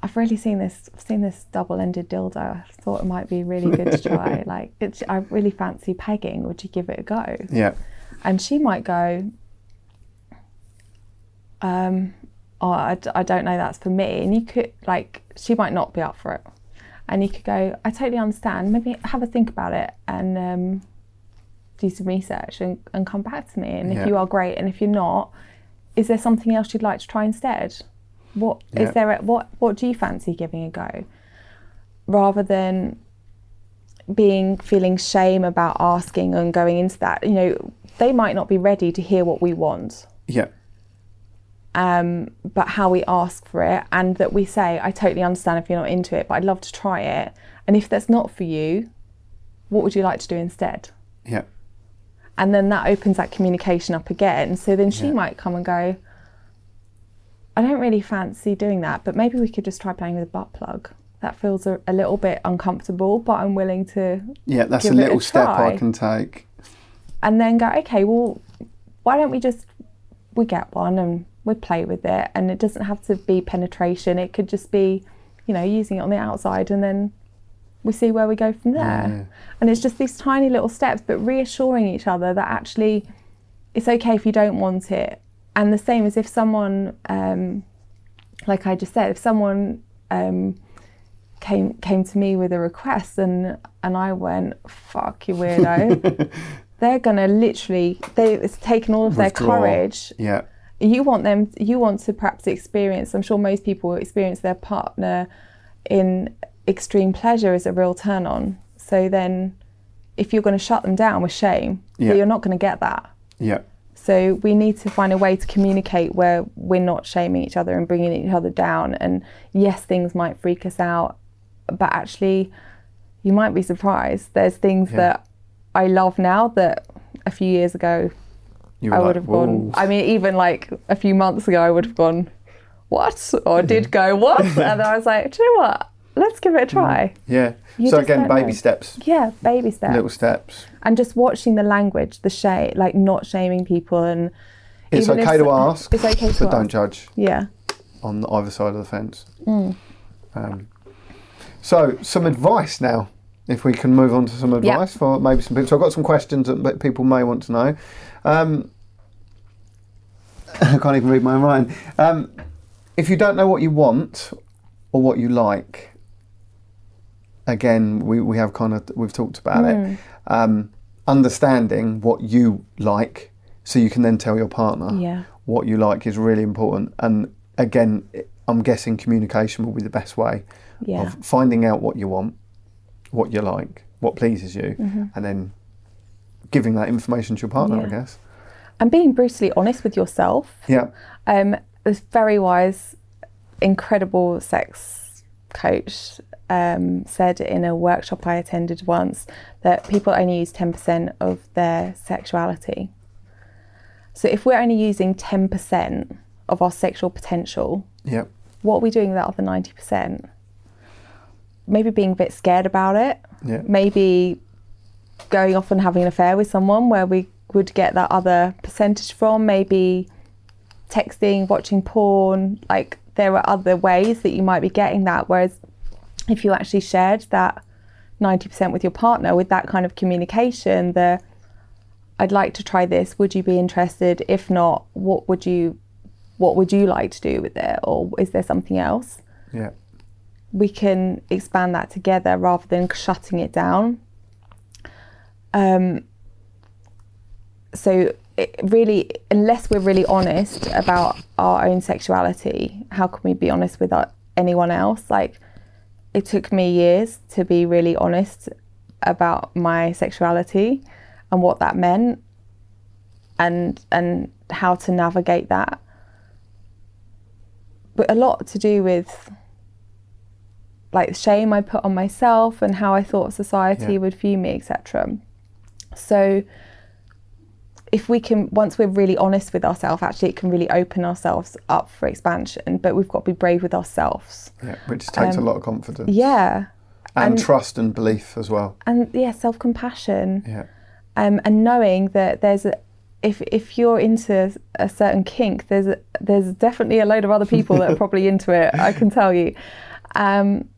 Speaker 3: I've really seen this. Seen this double-ended dildo. I thought it might be really good to try. [LAUGHS] like, it's, I really fancy pegging. Would you give it a go?
Speaker 2: yeah.
Speaker 3: and she might go, um, oh, I, d- I don't know, that's for me. And you could, like, she might not be up for it. And you could go, I totally understand. Maybe have a think about it and um, do some research and, and come back to me. And
Speaker 2: Yeah.
Speaker 3: if you are great, and if you're not, is there something else you'd like to try instead? What is there? A, what What do you fancy giving a go? Rather than being feeling shame about asking and going into that, you know, they might not be ready to hear what we want,
Speaker 2: Yeah.
Speaker 3: um, but how we ask for it, and that we say, I totally understand if you're not into it, but I'd love to try it. And if that's not for you, what would you like to do instead?
Speaker 2: Yeah.
Speaker 3: And then that opens that communication up again. So then she
Speaker 2: Yeah.
Speaker 3: might come and go, I don't really fancy doing that, but maybe we could just try playing with a butt plug. That feels a, a little bit uncomfortable, but I'm willing to
Speaker 2: Yeah. That's a
Speaker 3: it a
Speaker 2: little step I can take.
Speaker 3: and then go, okay, well, why don't we just we get one and we play with it, and it doesn't have to be penetration. It could just be, you know, using it on the outside, and then we see where we go from there.
Speaker 2: Yeah.
Speaker 3: And it's just these tiny little steps, but reassuring each other that actually it's okay if you don't want it. And the same as if someone, um, like I just said, if someone um, came came to me with a request and and I went, "Fuck you, weirdo," [LAUGHS] they're gonna literally they it's taken all of their courage
Speaker 2: Yeah.
Speaker 3: you want them you want to perhaps experience i'm sure most people experience their partner in extreme pleasure as a real turn on so then if you're going to shut them down with shame
Speaker 2: Yeah.
Speaker 3: you're not going to get that
Speaker 2: Yeah.
Speaker 3: So we need to find a way to communicate where we're not shaming each other and bringing each other down and yes things might freak us out but actually you might be surprised there's things
Speaker 2: Yeah.
Speaker 3: that i love now that a few years ago I
Speaker 2: like,
Speaker 3: would have gone.
Speaker 2: "Whoa."
Speaker 3: I mean, even like a few months ago, I would have gone, "What?" or [LAUGHS] did go, "What?" and then I was like, "Do you know what? Let's give it a try."
Speaker 2: Yeah.
Speaker 3: You
Speaker 2: so again, baby
Speaker 3: know.
Speaker 2: steps,
Speaker 3: Yeah, baby steps,
Speaker 2: little steps.
Speaker 3: and just watching the language, the shame, like not shaming people, and
Speaker 2: It's okay to ask,
Speaker 3: It's okay to
Speaker 2: but don't judge
Speaker 3: Yeah,
Speaker 2: on either side of the fence.
Speaker 3: Mm.
Speaker 2: Um, so, some advice now. If we can move on to some advice for maybe some people. So, I've got some questions that people may want to know. Um, [LAUGHS] I can't even read my own writing. Um, if you don't know what you want or what you like, again, we, we have kind of we've talked about
Speaker 3: Hmm.
Speaker 2: it. Um, understanding what you like, so you can then tell your partner
Speaker 3: yeah,
Speaker 2: what you like is really important. And again, I'm guessing communication will be the best way
Speaker 3: yeah,
Speaker 2: of finding out what you want, what you like, what pleases you,
Speaker 3: Mm-hmm.
Speaker 2: and then giving that information to your partner. I guess.
Speaker 3: and being brutally honest with yourself.
Speaker 2: Yeah.
Speaker 3: Um, this very wise, incredible sex coach um, said in a workshop I attended once that people only use 10% of their sexuality. So if we're only using 10% of our sexual potential,
Speaker 2: Yeah.
Speaker 3: what are we doing with that other 90%? Maybe being a bit scared about it.
Speaker 2: Yeah.
Speaker 3: Maybe going off and having an affair with someone where we would get that other percentage from. Maybe texting, watching porn. Like there are other ways that you might be getting that. Whereas if you actually shared that 90% with your partner with that kind of communication, the I'd like to try this. Would you be interested? If not, what would you what would you like to do with it or is there something else?
Speaker 2: Yeah.
Speaker 3: We can expand that together rather than shutting it down. Um, so it really unless we're really honest about our own sexuality, how can we be honest with our, anyone else? Like it took me years to be really honest about my sexuality and what that meant and and how to navigate that but a lot to do with like shame I put on myself and how I thought society
Speaker 2: Yeah.
Speaker 3: would view me etc so if we can once we're really honest with ourselves actually it can really open ourselves up for expansion but we've got to be brave with ourselves
Speaker 2: Yeah. Which takes
Speaker 3: Um,
Speaker 2: a lot of confidence.
Speaker 3: yeah
Speaker 2: And,
Speaker 3: and-
Speaker 2: trust and belief as well.
Speaker 3: and yeah self-compassion
Speaker 2: Yeah.
Speaker 3: um, and knowing that there's a, if if you're into a certain kink, there's a, there's definitely a load of other people that are [LAUGHS] probably into it. I can tell you. Um,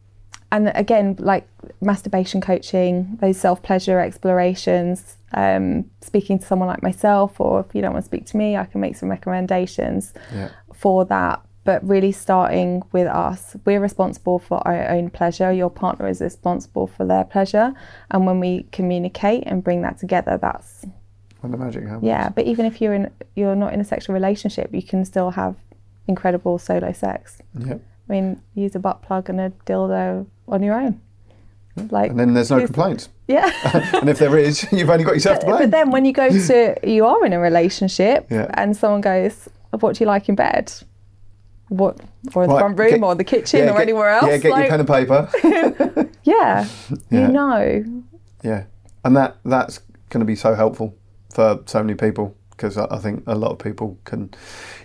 Speaker 3: and again, like masturbation coaching, those self pleasure explorations, um, speaking to someone like myself, or if you don't want to speak to me, I can make some recommendations
Speaker 2: Yeah.
Speaker 3: for that. But really starting with us, we're responsible for our own pleasure. Your partner is responsible for their pleasure. And when we communicate and bring that together, that's
Speaker 2: When the magic happens.
Speaker 3: yeah. But even if you're in, you're not in a sexual relationship, you can still have incredible solo sex.
Speaker 2: Yeah.
Speaker 3: I mean, use a butt plug and a dildo on your own. Like,
Speaker 2: And then there's no complaints.
Speaker 3: yeah. [LAUGHS]
Speaker 2: and if there is, [LAUGHS] you've only got yourself to blame.
Speaker 3: But then when you go to, you are in a relationship
Speaker 2: Yeah.
Speaker 3: and someone goes, What do you like in bed? What, or in the
Speaker 2: Right,
Speaker 3: front room
Speaker 2: get-
Speaker 3: or the kitchen
Speaker 2: Yeah,
Speaker 3: or
Speaker 2: get-
Speaker 3: anywhere else?
Speaker 2: Yeah, get
Speaker 3: like,
Speaker 2: your pen and paper. [LAUGHS]
Speaker 3: yeah,
Speaker 2: Yeah.
Speaker 3: you know.
Speaker 2: Yeah, and that that's going to be so helpful for so many people because I, I think a lot of people can,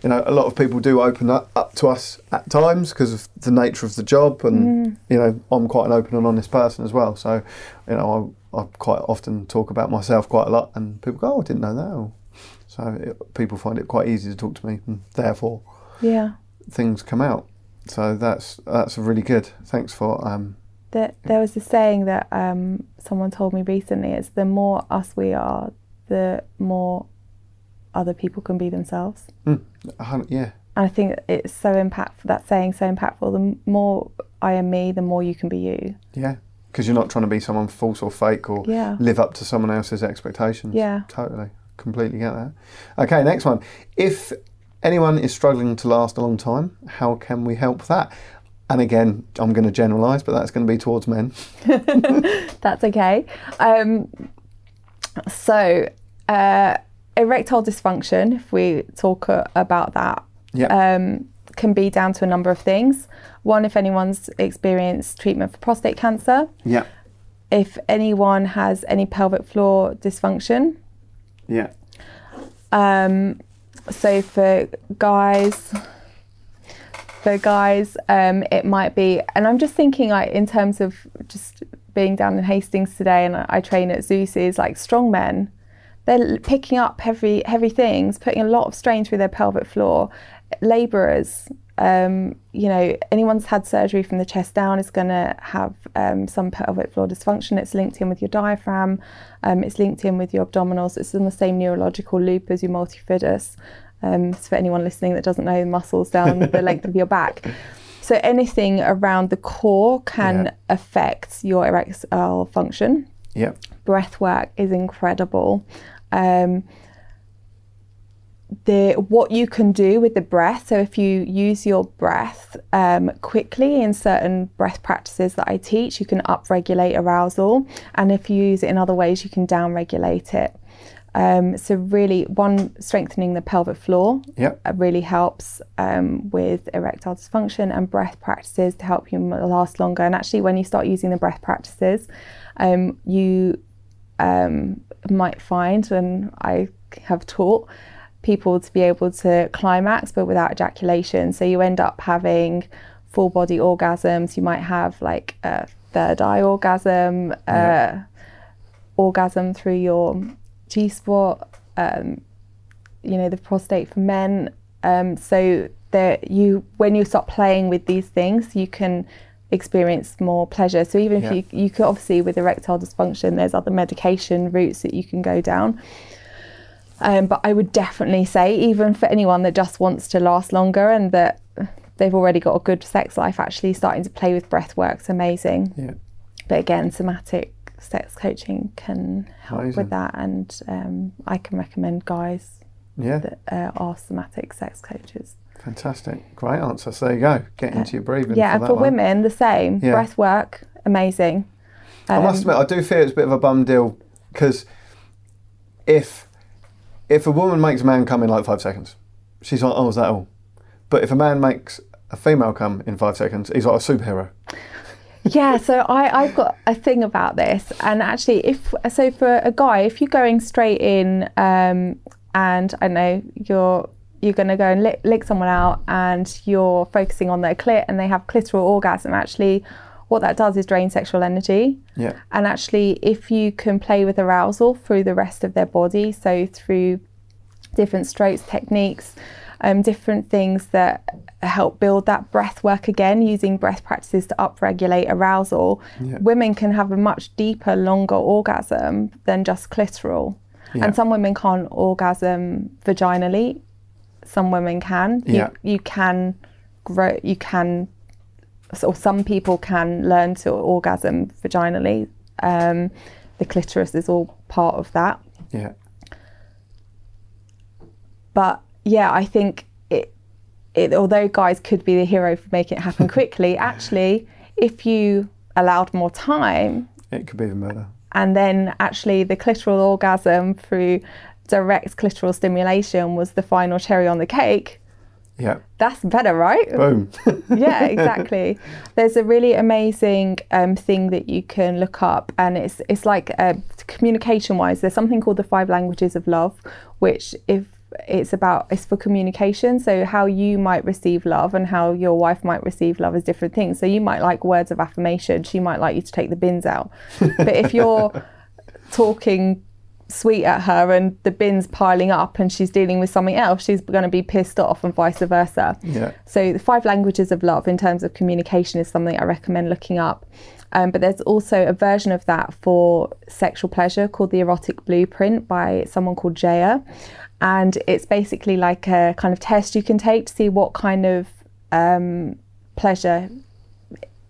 Speaker 2: you know, a lot of people do open up, up to us at times because of the nature of the job, and you know, I'm quite an open and honest person as well. So, you know, I, I quite often talk about myself quite a lot, and people go, "Oh, I didn't know that." Or, so it, people find it quite easy to talk to me, and therefore
Speaker 3: Yeah.
Speaker 2: things come out. So that's that's really good. Thanks for um,
Speaker 3: There, there was a saying that um, someone told me recently it's the more us we are, the more other people can be themselves.
Speaker 2: hun- yeah,
Speaker 3: And I think it's so impactful, that saying so impactful. The more I am me, the more you can be you.
Speaker 2: Yeah, because you're not trying to be someone false or fake or
Speaker 3: Yeah.
Speaker 2: live up to someone else's expectations.
Speaker 3: Yeah.
Speaker 2: Totally. Completely get that. Okay, next one. If anyone is struggling to last a long time, how can we help that? And again, I'm going to generalise, but that's going to be towards men. [LAUGHS]
Speaker 3: That's okay. Um, so, uh, erectile dysfunction, if we talk uh, about that,
Speaker 2: Yeah.
Speaker 3: um, can be down to a number of things. One, if anyone's experienced treatment for prostate cancer,
Speaker 2: yeah.
Speaker 3: if anyone has any pelvic floor dysfunction.
Speaker 2: Yeah.
Speaker 3: Um, so for guys, for guys, um, it might be, and I'm just thinking like in terms of just being down in Hastings today, and I, I train at Zeus's, like strong men, they're picking up heavy heavy things, putting a lot of strain through their pelvic floor. Labourers, um, you know, anyone's had surgery from the chest down is going to have um, some pelvic floor dysfunction. It's linked in with your diaphragm, um, it's linked in with your abdominals. It's in the same neurological loop as your multifidus. Um, so for anyone listening that doesn't know the muscles down the [LAUGHS] length of your back. So anything around the core can
Speaker 2: Yeah.
Speaker 3: affect your erectile function
Speaker 2: Yeah.
Speaker 3: breath work is incredible. Um, the what you can do with the breath. So if you use your breath um, quickly in certain breath practices that I teach, you can upregulate arousal, and if you use it in other ways, you can downregulate it. Um, so really, one strengthening the pelvic floor
Speaker 2: Yeah.
Speaker 3: uh, really helps um, with erectile dysfunction and breath practices to help you last longer. And actually, when you start using the breath practices, um, you um, might find, and I have taught, people to be able to climax but without ejaculation. So you end up having full body orgasms. You might have like a third eye orgasm,
Speaker 2: Yeah.
Speaker 3: uh, orgasm through your G spot, um, you know, the prostate for men. Um, so that you, when you start playing with these things, you can experience more pleasure. So even if
Speaker 2: Yeah.
Speaker 3: you, you could obviously with erectile dysfunction, there's other medication routes that you can go down. Um, but I would definitely say, even for anyone that just wants to last longer and that they've already got a good sex life, actually starting to play with breath work's amazing.
Speaker 2: Yeah.
Speaker 3: But again, somatic sex coaching can help
Speaker 2: Amazing.
Speaker 3: with that, and um, I can recommend guys
Speaker 2: Yeah.
Speaker 3: that uh, are somatic sex coaches.
Speaker 2: Fantastic. Great answer. So there you go. Get into your breathing.
Speaker 3: yeah,
Speaker 2: for
Speaker 3: and for
Speaker 2: one.
Speaker 3: women, the same.
Speaker 2: Yeah.
Speaker 3: Breath work, amazing.
Speaker 2: I must
Speaker 3: Um,
Speaker 2: admit, I do feel it's a bit of a bum deal because if if a woman makes a man come in like five seconds, she's like, "Oh, is that all?" But if a man makes a female come in five seconds, he's like a superhero.
Speaker 3: yeah so I, i've got a thing about this and actually if so for a guy if you're going straight in um, and i know you're you're going to go and lick, lick someone out and you're focusing on their clit and they have clitoral orgasm actually what that does is drain sexual energy
Speaker 2: Yeah.
Speaker 3: and actually if you can play with arousal through the rest of their body so through different strokes techniques um, different things that help build that breath work again using breath practices to upregulate arousal
Speaker 2: Yeah.
Speaker 3: women can have a much deeper longer orgasm than just clitoral
Speaker 2: Yeah.
Speaker 3: and some women can't orgasm vaginally some women can you,
Speaker 2: Yeah.
Speaker 3: you can grow you can or some people can learn to orgasm vaginally um, the clitoris is all part of that
Speaker 2: Yeah.
Speaker 3: but yeah, I think it, it although guys could be the hero for making it happen [LAUGHS] quickly, actually, if you allowed more time
Speaker 2: It could be the murder.
Speaker 3: and then actually the clitoral orgasm through direct clitoral stimulation was the final cherry on the cake,
Speaker 2: Yeah.
Speaker 3: that's better, right?
Speaker 2: Boom. [LAUGHS]
Speaker 3: yeah, exactly. There's a really amazing um, thing that you can look up, and it's it's like uh, communication wise. There's something called the five languages of love, which if it's about it's for communication. So how you might receive love and how your wife might receive love is different things. So you might like words of affirmation. She might like you to take the bins out, [LAUGHS] but if you're talking sweet at her and the bin's piling up and she's dealing with something else, she's going to be pissed off and vice versa.
Speaker 2: Yeah.
Speaker 3: So the five languages of love in terms of communication is something I recommend looking up. Um, but there's also a version of that for sexual pleasure called the Erotic Blueprint by someone called Jaiya. And it's basically like a kind of test you can take to see what kind of um, pleasure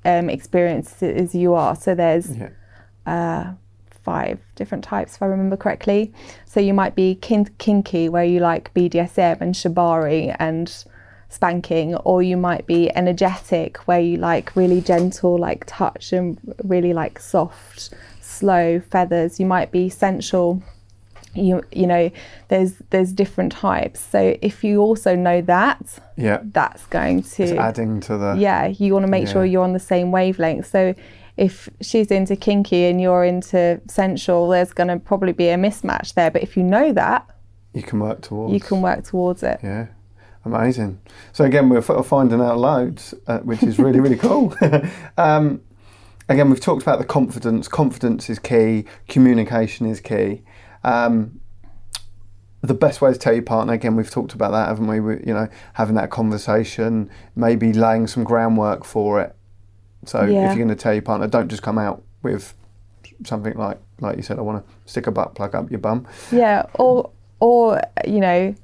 Speaker 3: um, experiences you are. So there's
Speaker 2: Yeah.
Speaker 3: Five different types, if I remember correctly. So you might be kin- kinky, where you like BDSM and shibari and spanking, or you might be energetic, where you like really gentle, like touch and really like soft, slow feathers. You might be sensual. You you know, there's there's different types. So if you also know that,
Speaker 2: Yeah.
Speaker 3: that's going to
Speaker 2: It's adding to the.
Speaker 3: yeah, you want to make sure you're on the same wavelength. So if she's into kinky and you're into sensual, there's going to probably be a mismatch there. But if you know that,
Speaker 2: You can work towards.
Speaker 3: you can work towards it.
Speaker 2: Yeah, amazing. So again, we're finding out loads, uh, which is really really cool. [LAUGHS] um, again, we've talked about the confidence. Confidence is key. Communication is key. Um, the best way to tell your partner. Again, we've talked about that, haven't we? we? You know, having that conversation, maybe laying some groundwork for it. So
Speaker 3: Yeah.
Speaker 2: if you're going to tell your partner, don't just come out with something like like you said, I want to stick a butt plug up your bum.
Speaker 3: Yeah, or or you know,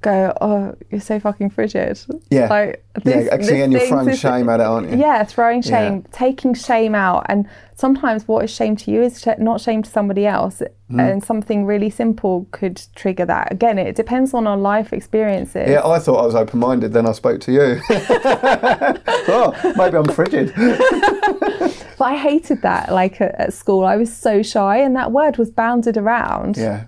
Speaker 3: go, oh, you're so fucking frigid.
Speaker 2: Yeah.
Speaker 3: like
Speaker 2: Yeah,
Speaker 3: this-
Speaker 2: because
Speaker 3: this
Speaker 2: again, you're throwing shame at it, aren't you?
Speaker 3: Yeah, throwing shame,
Speaker 2: Yeah.
Speaker 3: taking shame out, and sometimes what is shame to you is sh- not shame to somebody else,
Speaker 2: Mm.
Speaker 3: and something really simple could trigger that. Again, it depends on our life experiences.
Speaker 2: Yeah, I thought I was open minded, then I spoke to you. [LAUGHS] oh, maybe I'm frigid. [LAUGHS]
Speaker 3: But I hated that. Like at, at school, I was so shy, and that word was bounded around.
Speaker 2: Yeah,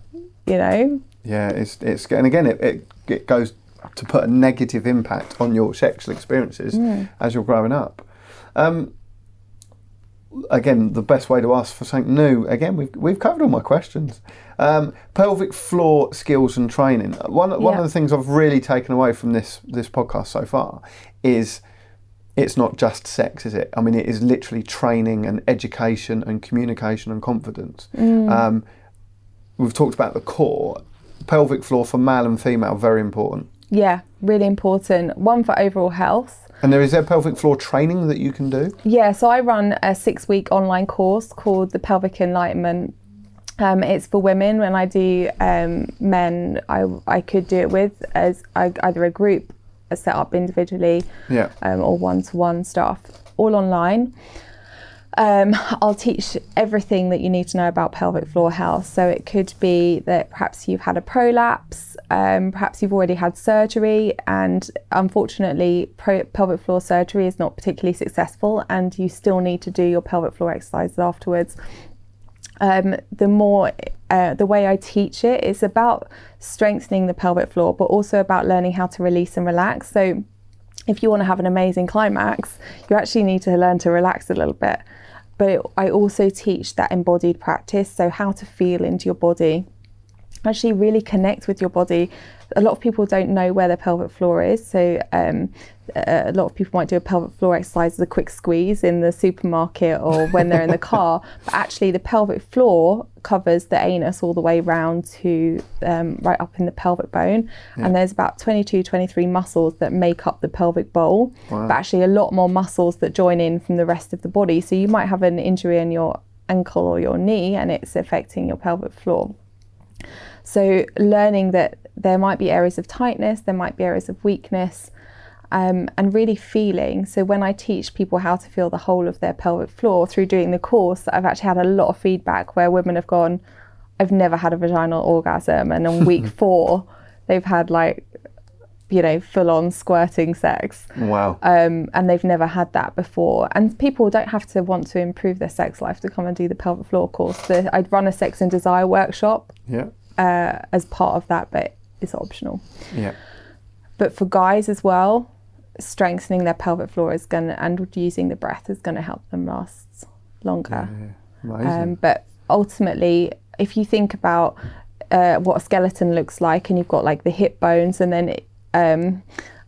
Speaker 3: You know.
Speaker 2: yeah, it's, it's, and again, it, it, it goes to put a negative impact on your sexual experiences
Speaker 3: Mm.
Speaker 2: as you're growing up. Um, again, the best way to ask for something new. Again, we've we've covered all my questions. Um, pelvic floor skills and training. One one
Speaker 3: Yeah.
Speaker 2: of the things I've really taken away from this this podcast so far is it's not just sex, is it? I mean, it is literally training and education and communication and confidence. Um, we've talked about the core. Pelvic floor for male and female, very important.
Speaker 3: Yeah, really important. One for overall health.
Speaker 2: And there is there pelvic floor training that you can do.
Speaker 3: Yeah, so I run a six week online course called the Pelvic Enlightenment. Um, it's for women. When I do um, men, I, I could do it with as I, either a group set up individually
Speaker 2: Yeah.
Speaker 3: um, or one to one stuff, all online. Um, I'll teach everything that you need to know about pelvic floor health. So it could be that perhaps you've had a prolapse, um, perhaps you've already had surgery, and unfortunately, pro- pelvic floor surgery is not particularly successful, and you still need to do your pelvic floor exercises afterwards. Um, the more uh, the way I teach it is about strengthening the pelvic floor, but also about learning how to release and relax. So if you want to have an amazing climax, you actually need to learn to relax a little bit. But it, I also teach that embodied practice, so how to feel into your body, actually really connect with your body. A lot of people don't know where their pelvic floor is, so um, a a lot of people might do a pelvic floor exercise as a quick squeeze in the supermarket or when they're in the car. [LAUGHS] But actually, the pelvic floor covers the anus all the way round to um, right up in the pelvic bone. And there's about 22, 23 muscles that make up the pelvic bowl, but actually, a lot more muscles that join in from the rest of the body. So you might have an injury in your ankle or your knee and it's affecting your pelvic floor. So, learning that there might be areas of tightness, there might be areas of weakness, um, and really feeling. So, when I teach people how to feel the whole of their pelvic floor through doing the course, I've actually had a lot of feedback where women have gone, I've never had a vaginal orgasm. And on week [LAUGHS] four, they've had like, you know, full on squirting sex
Speaker 2: Wow.
Speaker 3: um, and they've never had that before. And people don't have to want to improve their sex life to come and do the pelvic floor course. The, I'd run a sex and desire workshop
Speaker 2: yeah.
Speaker 3: uh, as part of that, but it's optional.
Speaker 2: Yeah.
Speaker 3: But for guys as well, strengthening their pelvic floor is going to, and using the breath is going to help them last longer.
Speaker 2: Amazing.
Speaker 3: Um, but ultimately, if you think about uh, what a skeleton looks like, and you've got like the hip bones, and then um,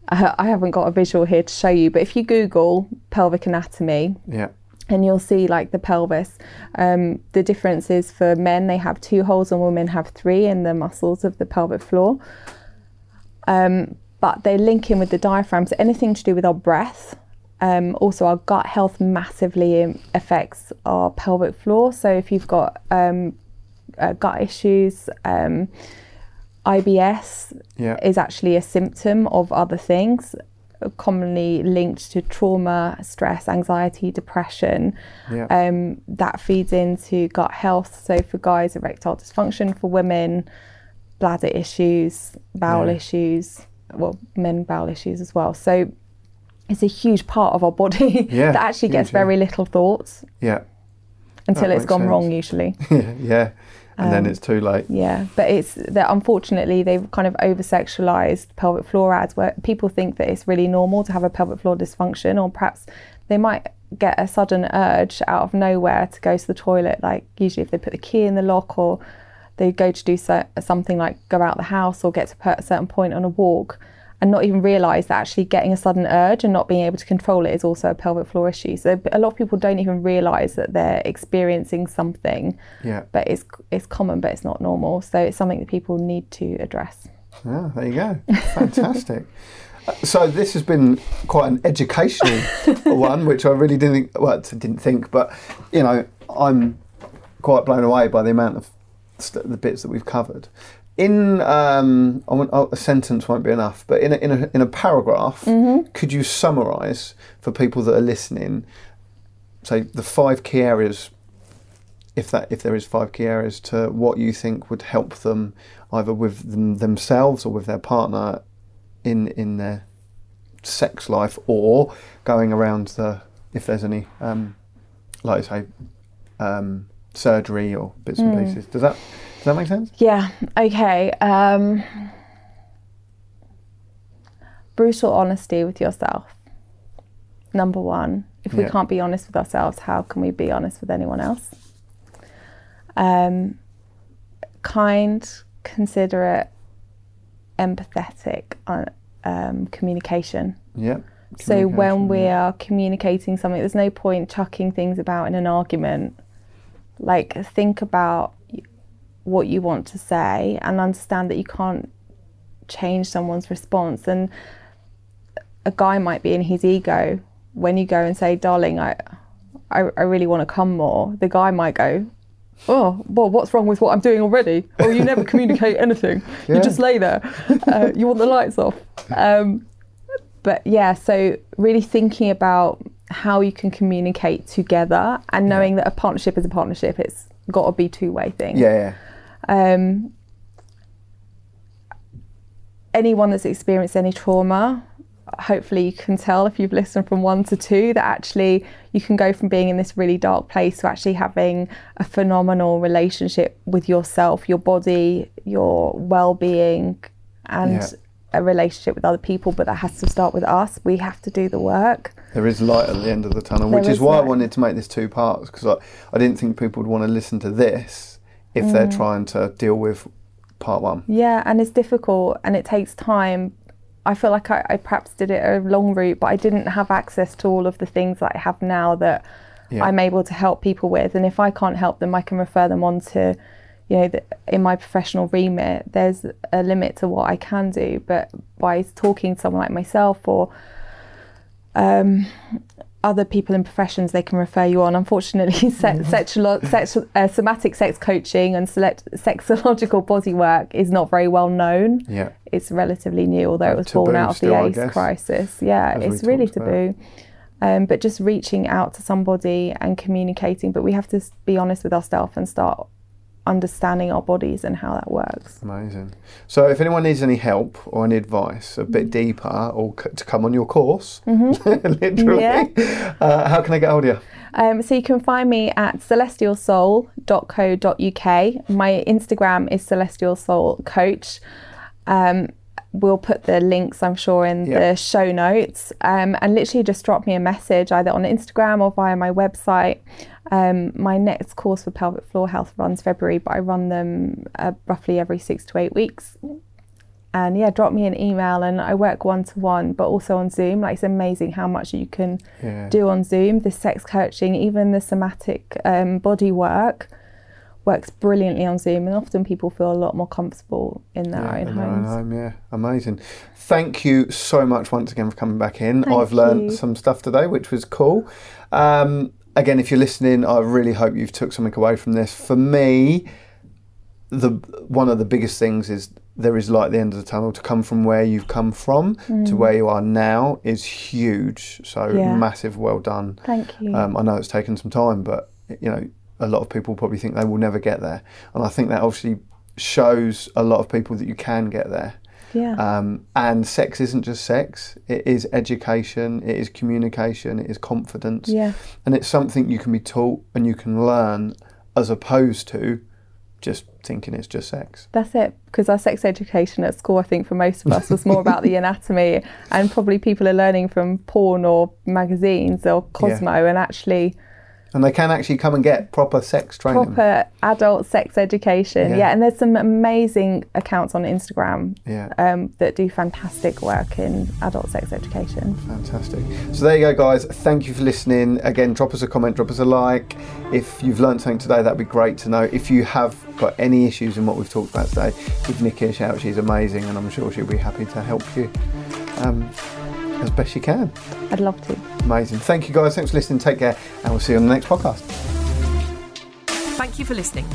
Speaker 3: I, [LAUGHS] I haven't got a visual here to show you, but if you Google pelvic anatomy,
Speaker 2: yeah.
Speaker 3: and you'll see like the pelvis. Um, the difference is for men they have two holes and women have three in the muscles of the pelvic floor. Um, but they link in with the diaphragm, so anything to do with our breath. Um, also, our gut health massively affects our pelvic floor. So if you've got um, uh, gut issues, um, IBS
Speaker 2: Yeah.
Speaker 3: is actually a symptom of other things, commonly linked to trauma, stress, anxiety, depression.
Speaker 2: Yeah.
Speaker 3: Um, that feeds into gut health. So for guys, erectile dysfunction. For women, bladder issues, bowel
Speaker 2: Yeah.
Speaker 3: issues. Well, men bowel issues as well. So it's a huge part of our body [LAUGHS]
Speaker 2: Yeah,
Speaker 3: that actually gets
Speaker 2: huge, yeah.
Speaker 3: very little thought
Speaker 2: Yeah.
Speaker 3: until
Speaker 2: That
Speaker 3: it's gone
Speaker 2: sense.
Speaker 3: wrong. Usually. [LAUGHS]
Speaker 2: yeah. And then
Speaker 3: Um,
Speaker 2: it's too late.
Speaker 3: Yeah, but it's that unfortunately they've kind of over sexualized pelvic floor ads where people think that it's really normal to have a pelvic floor dysfunction, or perhaps they might get a sudden urge out of nowhere to go to the toilet. Like, usually, if they put the key in the lock or they go to do so, something like go out the house or get to a certain point on a walk and not even realize that actually getting a sudden urge and not being able to control it is also a pelvic floor issue. So, a lot of people don't even realize that they're experiencing something
Speaker 2: Yeah.
Speaker 3: but it's it's common, but it's not normal. So it's something that people need to address.
Speaker 2: Ah, there you go. Fantastic. [LAUGHS] Uh, so this has been quite an educational [LAUGHS] one, which I really didn't think, well, I didn't think, but you know, I'm quite blown away by the amount of the bits that we've covered. In um, oh, a sentence won't be enough, but in a, in a, in a paragraph, could you summarise for people that are listening, say the five key areas if that if there is five key areas to what you think would help them either with them, themselves or with their partner in in their sex life or going around the if there's any um, like I say um, surgery or bits and pieces does that does that make sense
Speaker 3: Yeah. Okay. Um, brutal honesty with yourself. number one. If we
Speaker 2: Yeah.
Speaker 3: can't be honest with ourselves, how can we be honest with anyone else? Um, kind, considerate, empathetic uh, um, communication.
Speaker 2: Yeah.
Speaker 3: So when we
Speaker 2: yeah.
Speaker 3: are communicating something, there's no point chucking things about in an argument. Like think about what you want to say and understand that you can't change someone's response. And a guy might be in his ego. When you go and say, "Darling, I, I, I really want to come more," the guy might go, "Oh, well, what's wrong with what I'm doing already? Oh, you never [LAUGHS] communicate anything.
Speaker 2: Yeah.
Speaker 3: You just lay there. Uh, you want the lights off." Um, but yeah, so really thinking about how you can communicate together and knowing that a partnership is a partnership. It's got to be two way thing.
Speaker 2: Yeah, yeah.
Speaker 3: Um, anyone that's experienced any trauma, hopefully you can tell if you've listened from one to two that actually you can go from being in this really dark place to actually having a phenomenal relationship with yourself, your body, your well being, and
Speaker 2: Yeah.
Speaker 3: A relationship with other people. But that has to start with us. We have to do the work.
Speaker 2: There is light at the end of the tunnel,
Speaker 3: There
Speaker 2: which is
Speaker 3: is
Speaker 2: why I wanted to make this two parts because I, I didn't think people would want to listen to this if they're
Speaker 3: Mm.
Speaker 2: trying to deal with part one.
Speaker 3: Yeah, and it's difficult and it takes time. I feel like I, I perhaps did it a long route, but I didn't have access to all of the things that I have now that
Speaker 2: Yeah.
Speaker 3: I'm able to help people with. And if I can't help them, I can refer them on to, you know, in my professional remit, there's a limit to what I can do. But by talking to someone like myself or um, other people in professions, they can refer you on. Unfortunately, [LAUGHS] se- sexualo- sex, uh, somatic sex coaching and select- sexological body work is not very well known.
Speaker 2: Yeah.
Speaker 3: It's relatively new, although it was born out of
Speaker 2: still,
Speaker 3: the AIDS crisis. Yeah, it's really taboo. Um, but just reaching out to somebody and communicating. But we have to be honest with ourselves and start understanding our bodies and how that works.
Speaker 2: Amazing. So, if anyone needs any help or any advice a
Speaker 3: Mm-hmm.
Speaker 2: bit deeper or c- to come on your course, [LAUGHS] literally,
Speaker 3: Yeah.
Speaker 2: uh, how can I get hold of you?
Speaker 3: Um, so you can find me at celestialsoul.co.uk. My Instagram is celestial soul coach. Um, we'll put the links, I'm sure, in the show notes. Um, and literally just drop me a message either on Instagram or via my website. Um, my next course for pelvic floor health runs February, but I run them uh, roughly every six to eight weeks. And yeah, drop me an email, and I work one to one, but also on Zoom. Like it's amazing how much you can
Speaker 2: Yeah.
Speaker 3: do on Zoom. The sex coaching, even the somatic um, body work, works brilliantly on Zoom, and often people feel a lot more comfortable in their
Speaker 2: Yeah,
Speaker 3: own
Speaker 2: in their own
Speaker 3: homes.
Speaker 2: home, yeah, amazing. Thank you so much once again for coming back in.
Speaker 3: Thank
Speaker 2: I've learned
Speaker 3: you.
Speaker 2: some stuff today, which was cool. Um, again, if you're listening, I really hope you've took something away from this. For me, the one of the biggest things is there is light at the end of the tunnel. To come from where you've come from to where you are now is huge. So
Speaker 3: Mm. Yeah.
Speaker 2: massive, well done.
Speaker 3: Thank you.
Speaker 2: Um, I know it's taken some time, but you know, a lot of people probably think they will never get there, and I think that obviously shows a lot of people that you can get there.
Speaker 3: Yeah.
Speaker 2: Um, and sex isn't just sex; it is education, it is communication, it is confidence,
Speaker 3: yeah.
Speaker 2: and it's something you can be taught and you can learn, as opposed to just thinking it's just sex.
Speaker 3: That's it. Because our sex education at school, I think, for most of us, was more about the [LAUGHS] anatomy, and probably people are learning from porn or magazines or Cosmo, and actually
Speaker 2: And they can actually come and get proper sex training.
Speaker 3: proper adult sex education.
Speaker 2: Yeah.
Speaker 3: Yeah, and there's some amazing accounts on Instagram
Speaker 2: Yeah.
Speaker 3: um, that do fantastic work in adult sex education.
Speaker 2: Fantastic. So there you go, guys. Thank you for listening. Again, drop us a comment, drop us a like. If you've learned something today, that'd be great to know. If you have got any issues in what we've talked about today, give Nikki a shout. She's amazing, and I'm sure she'll be happy to help you um, as best you can.
Speaker 3: I'd love to.
Speaker 2: Amazing. Thank you, guys. Thanks for listening. Take care, and we'll see you on the next podcast.
Speaker 1: Thank you for listening.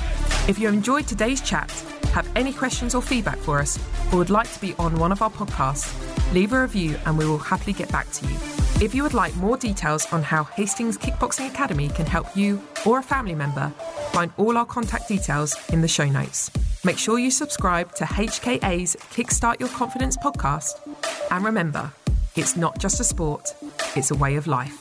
Speaker 1: If you enjoyed today's chat, have any questions or feedback for us, or would like to be on one of our podcasts, leave a review and we will happily get back to you. If you would like more details on how Hastings Kickboxing Academy can help you or a family member, find all our contact details in the show notes. Make sure you subscribe to HKA's Kickstart Your Confidence podcast. And remember, it's not just a sport, it's a way of life.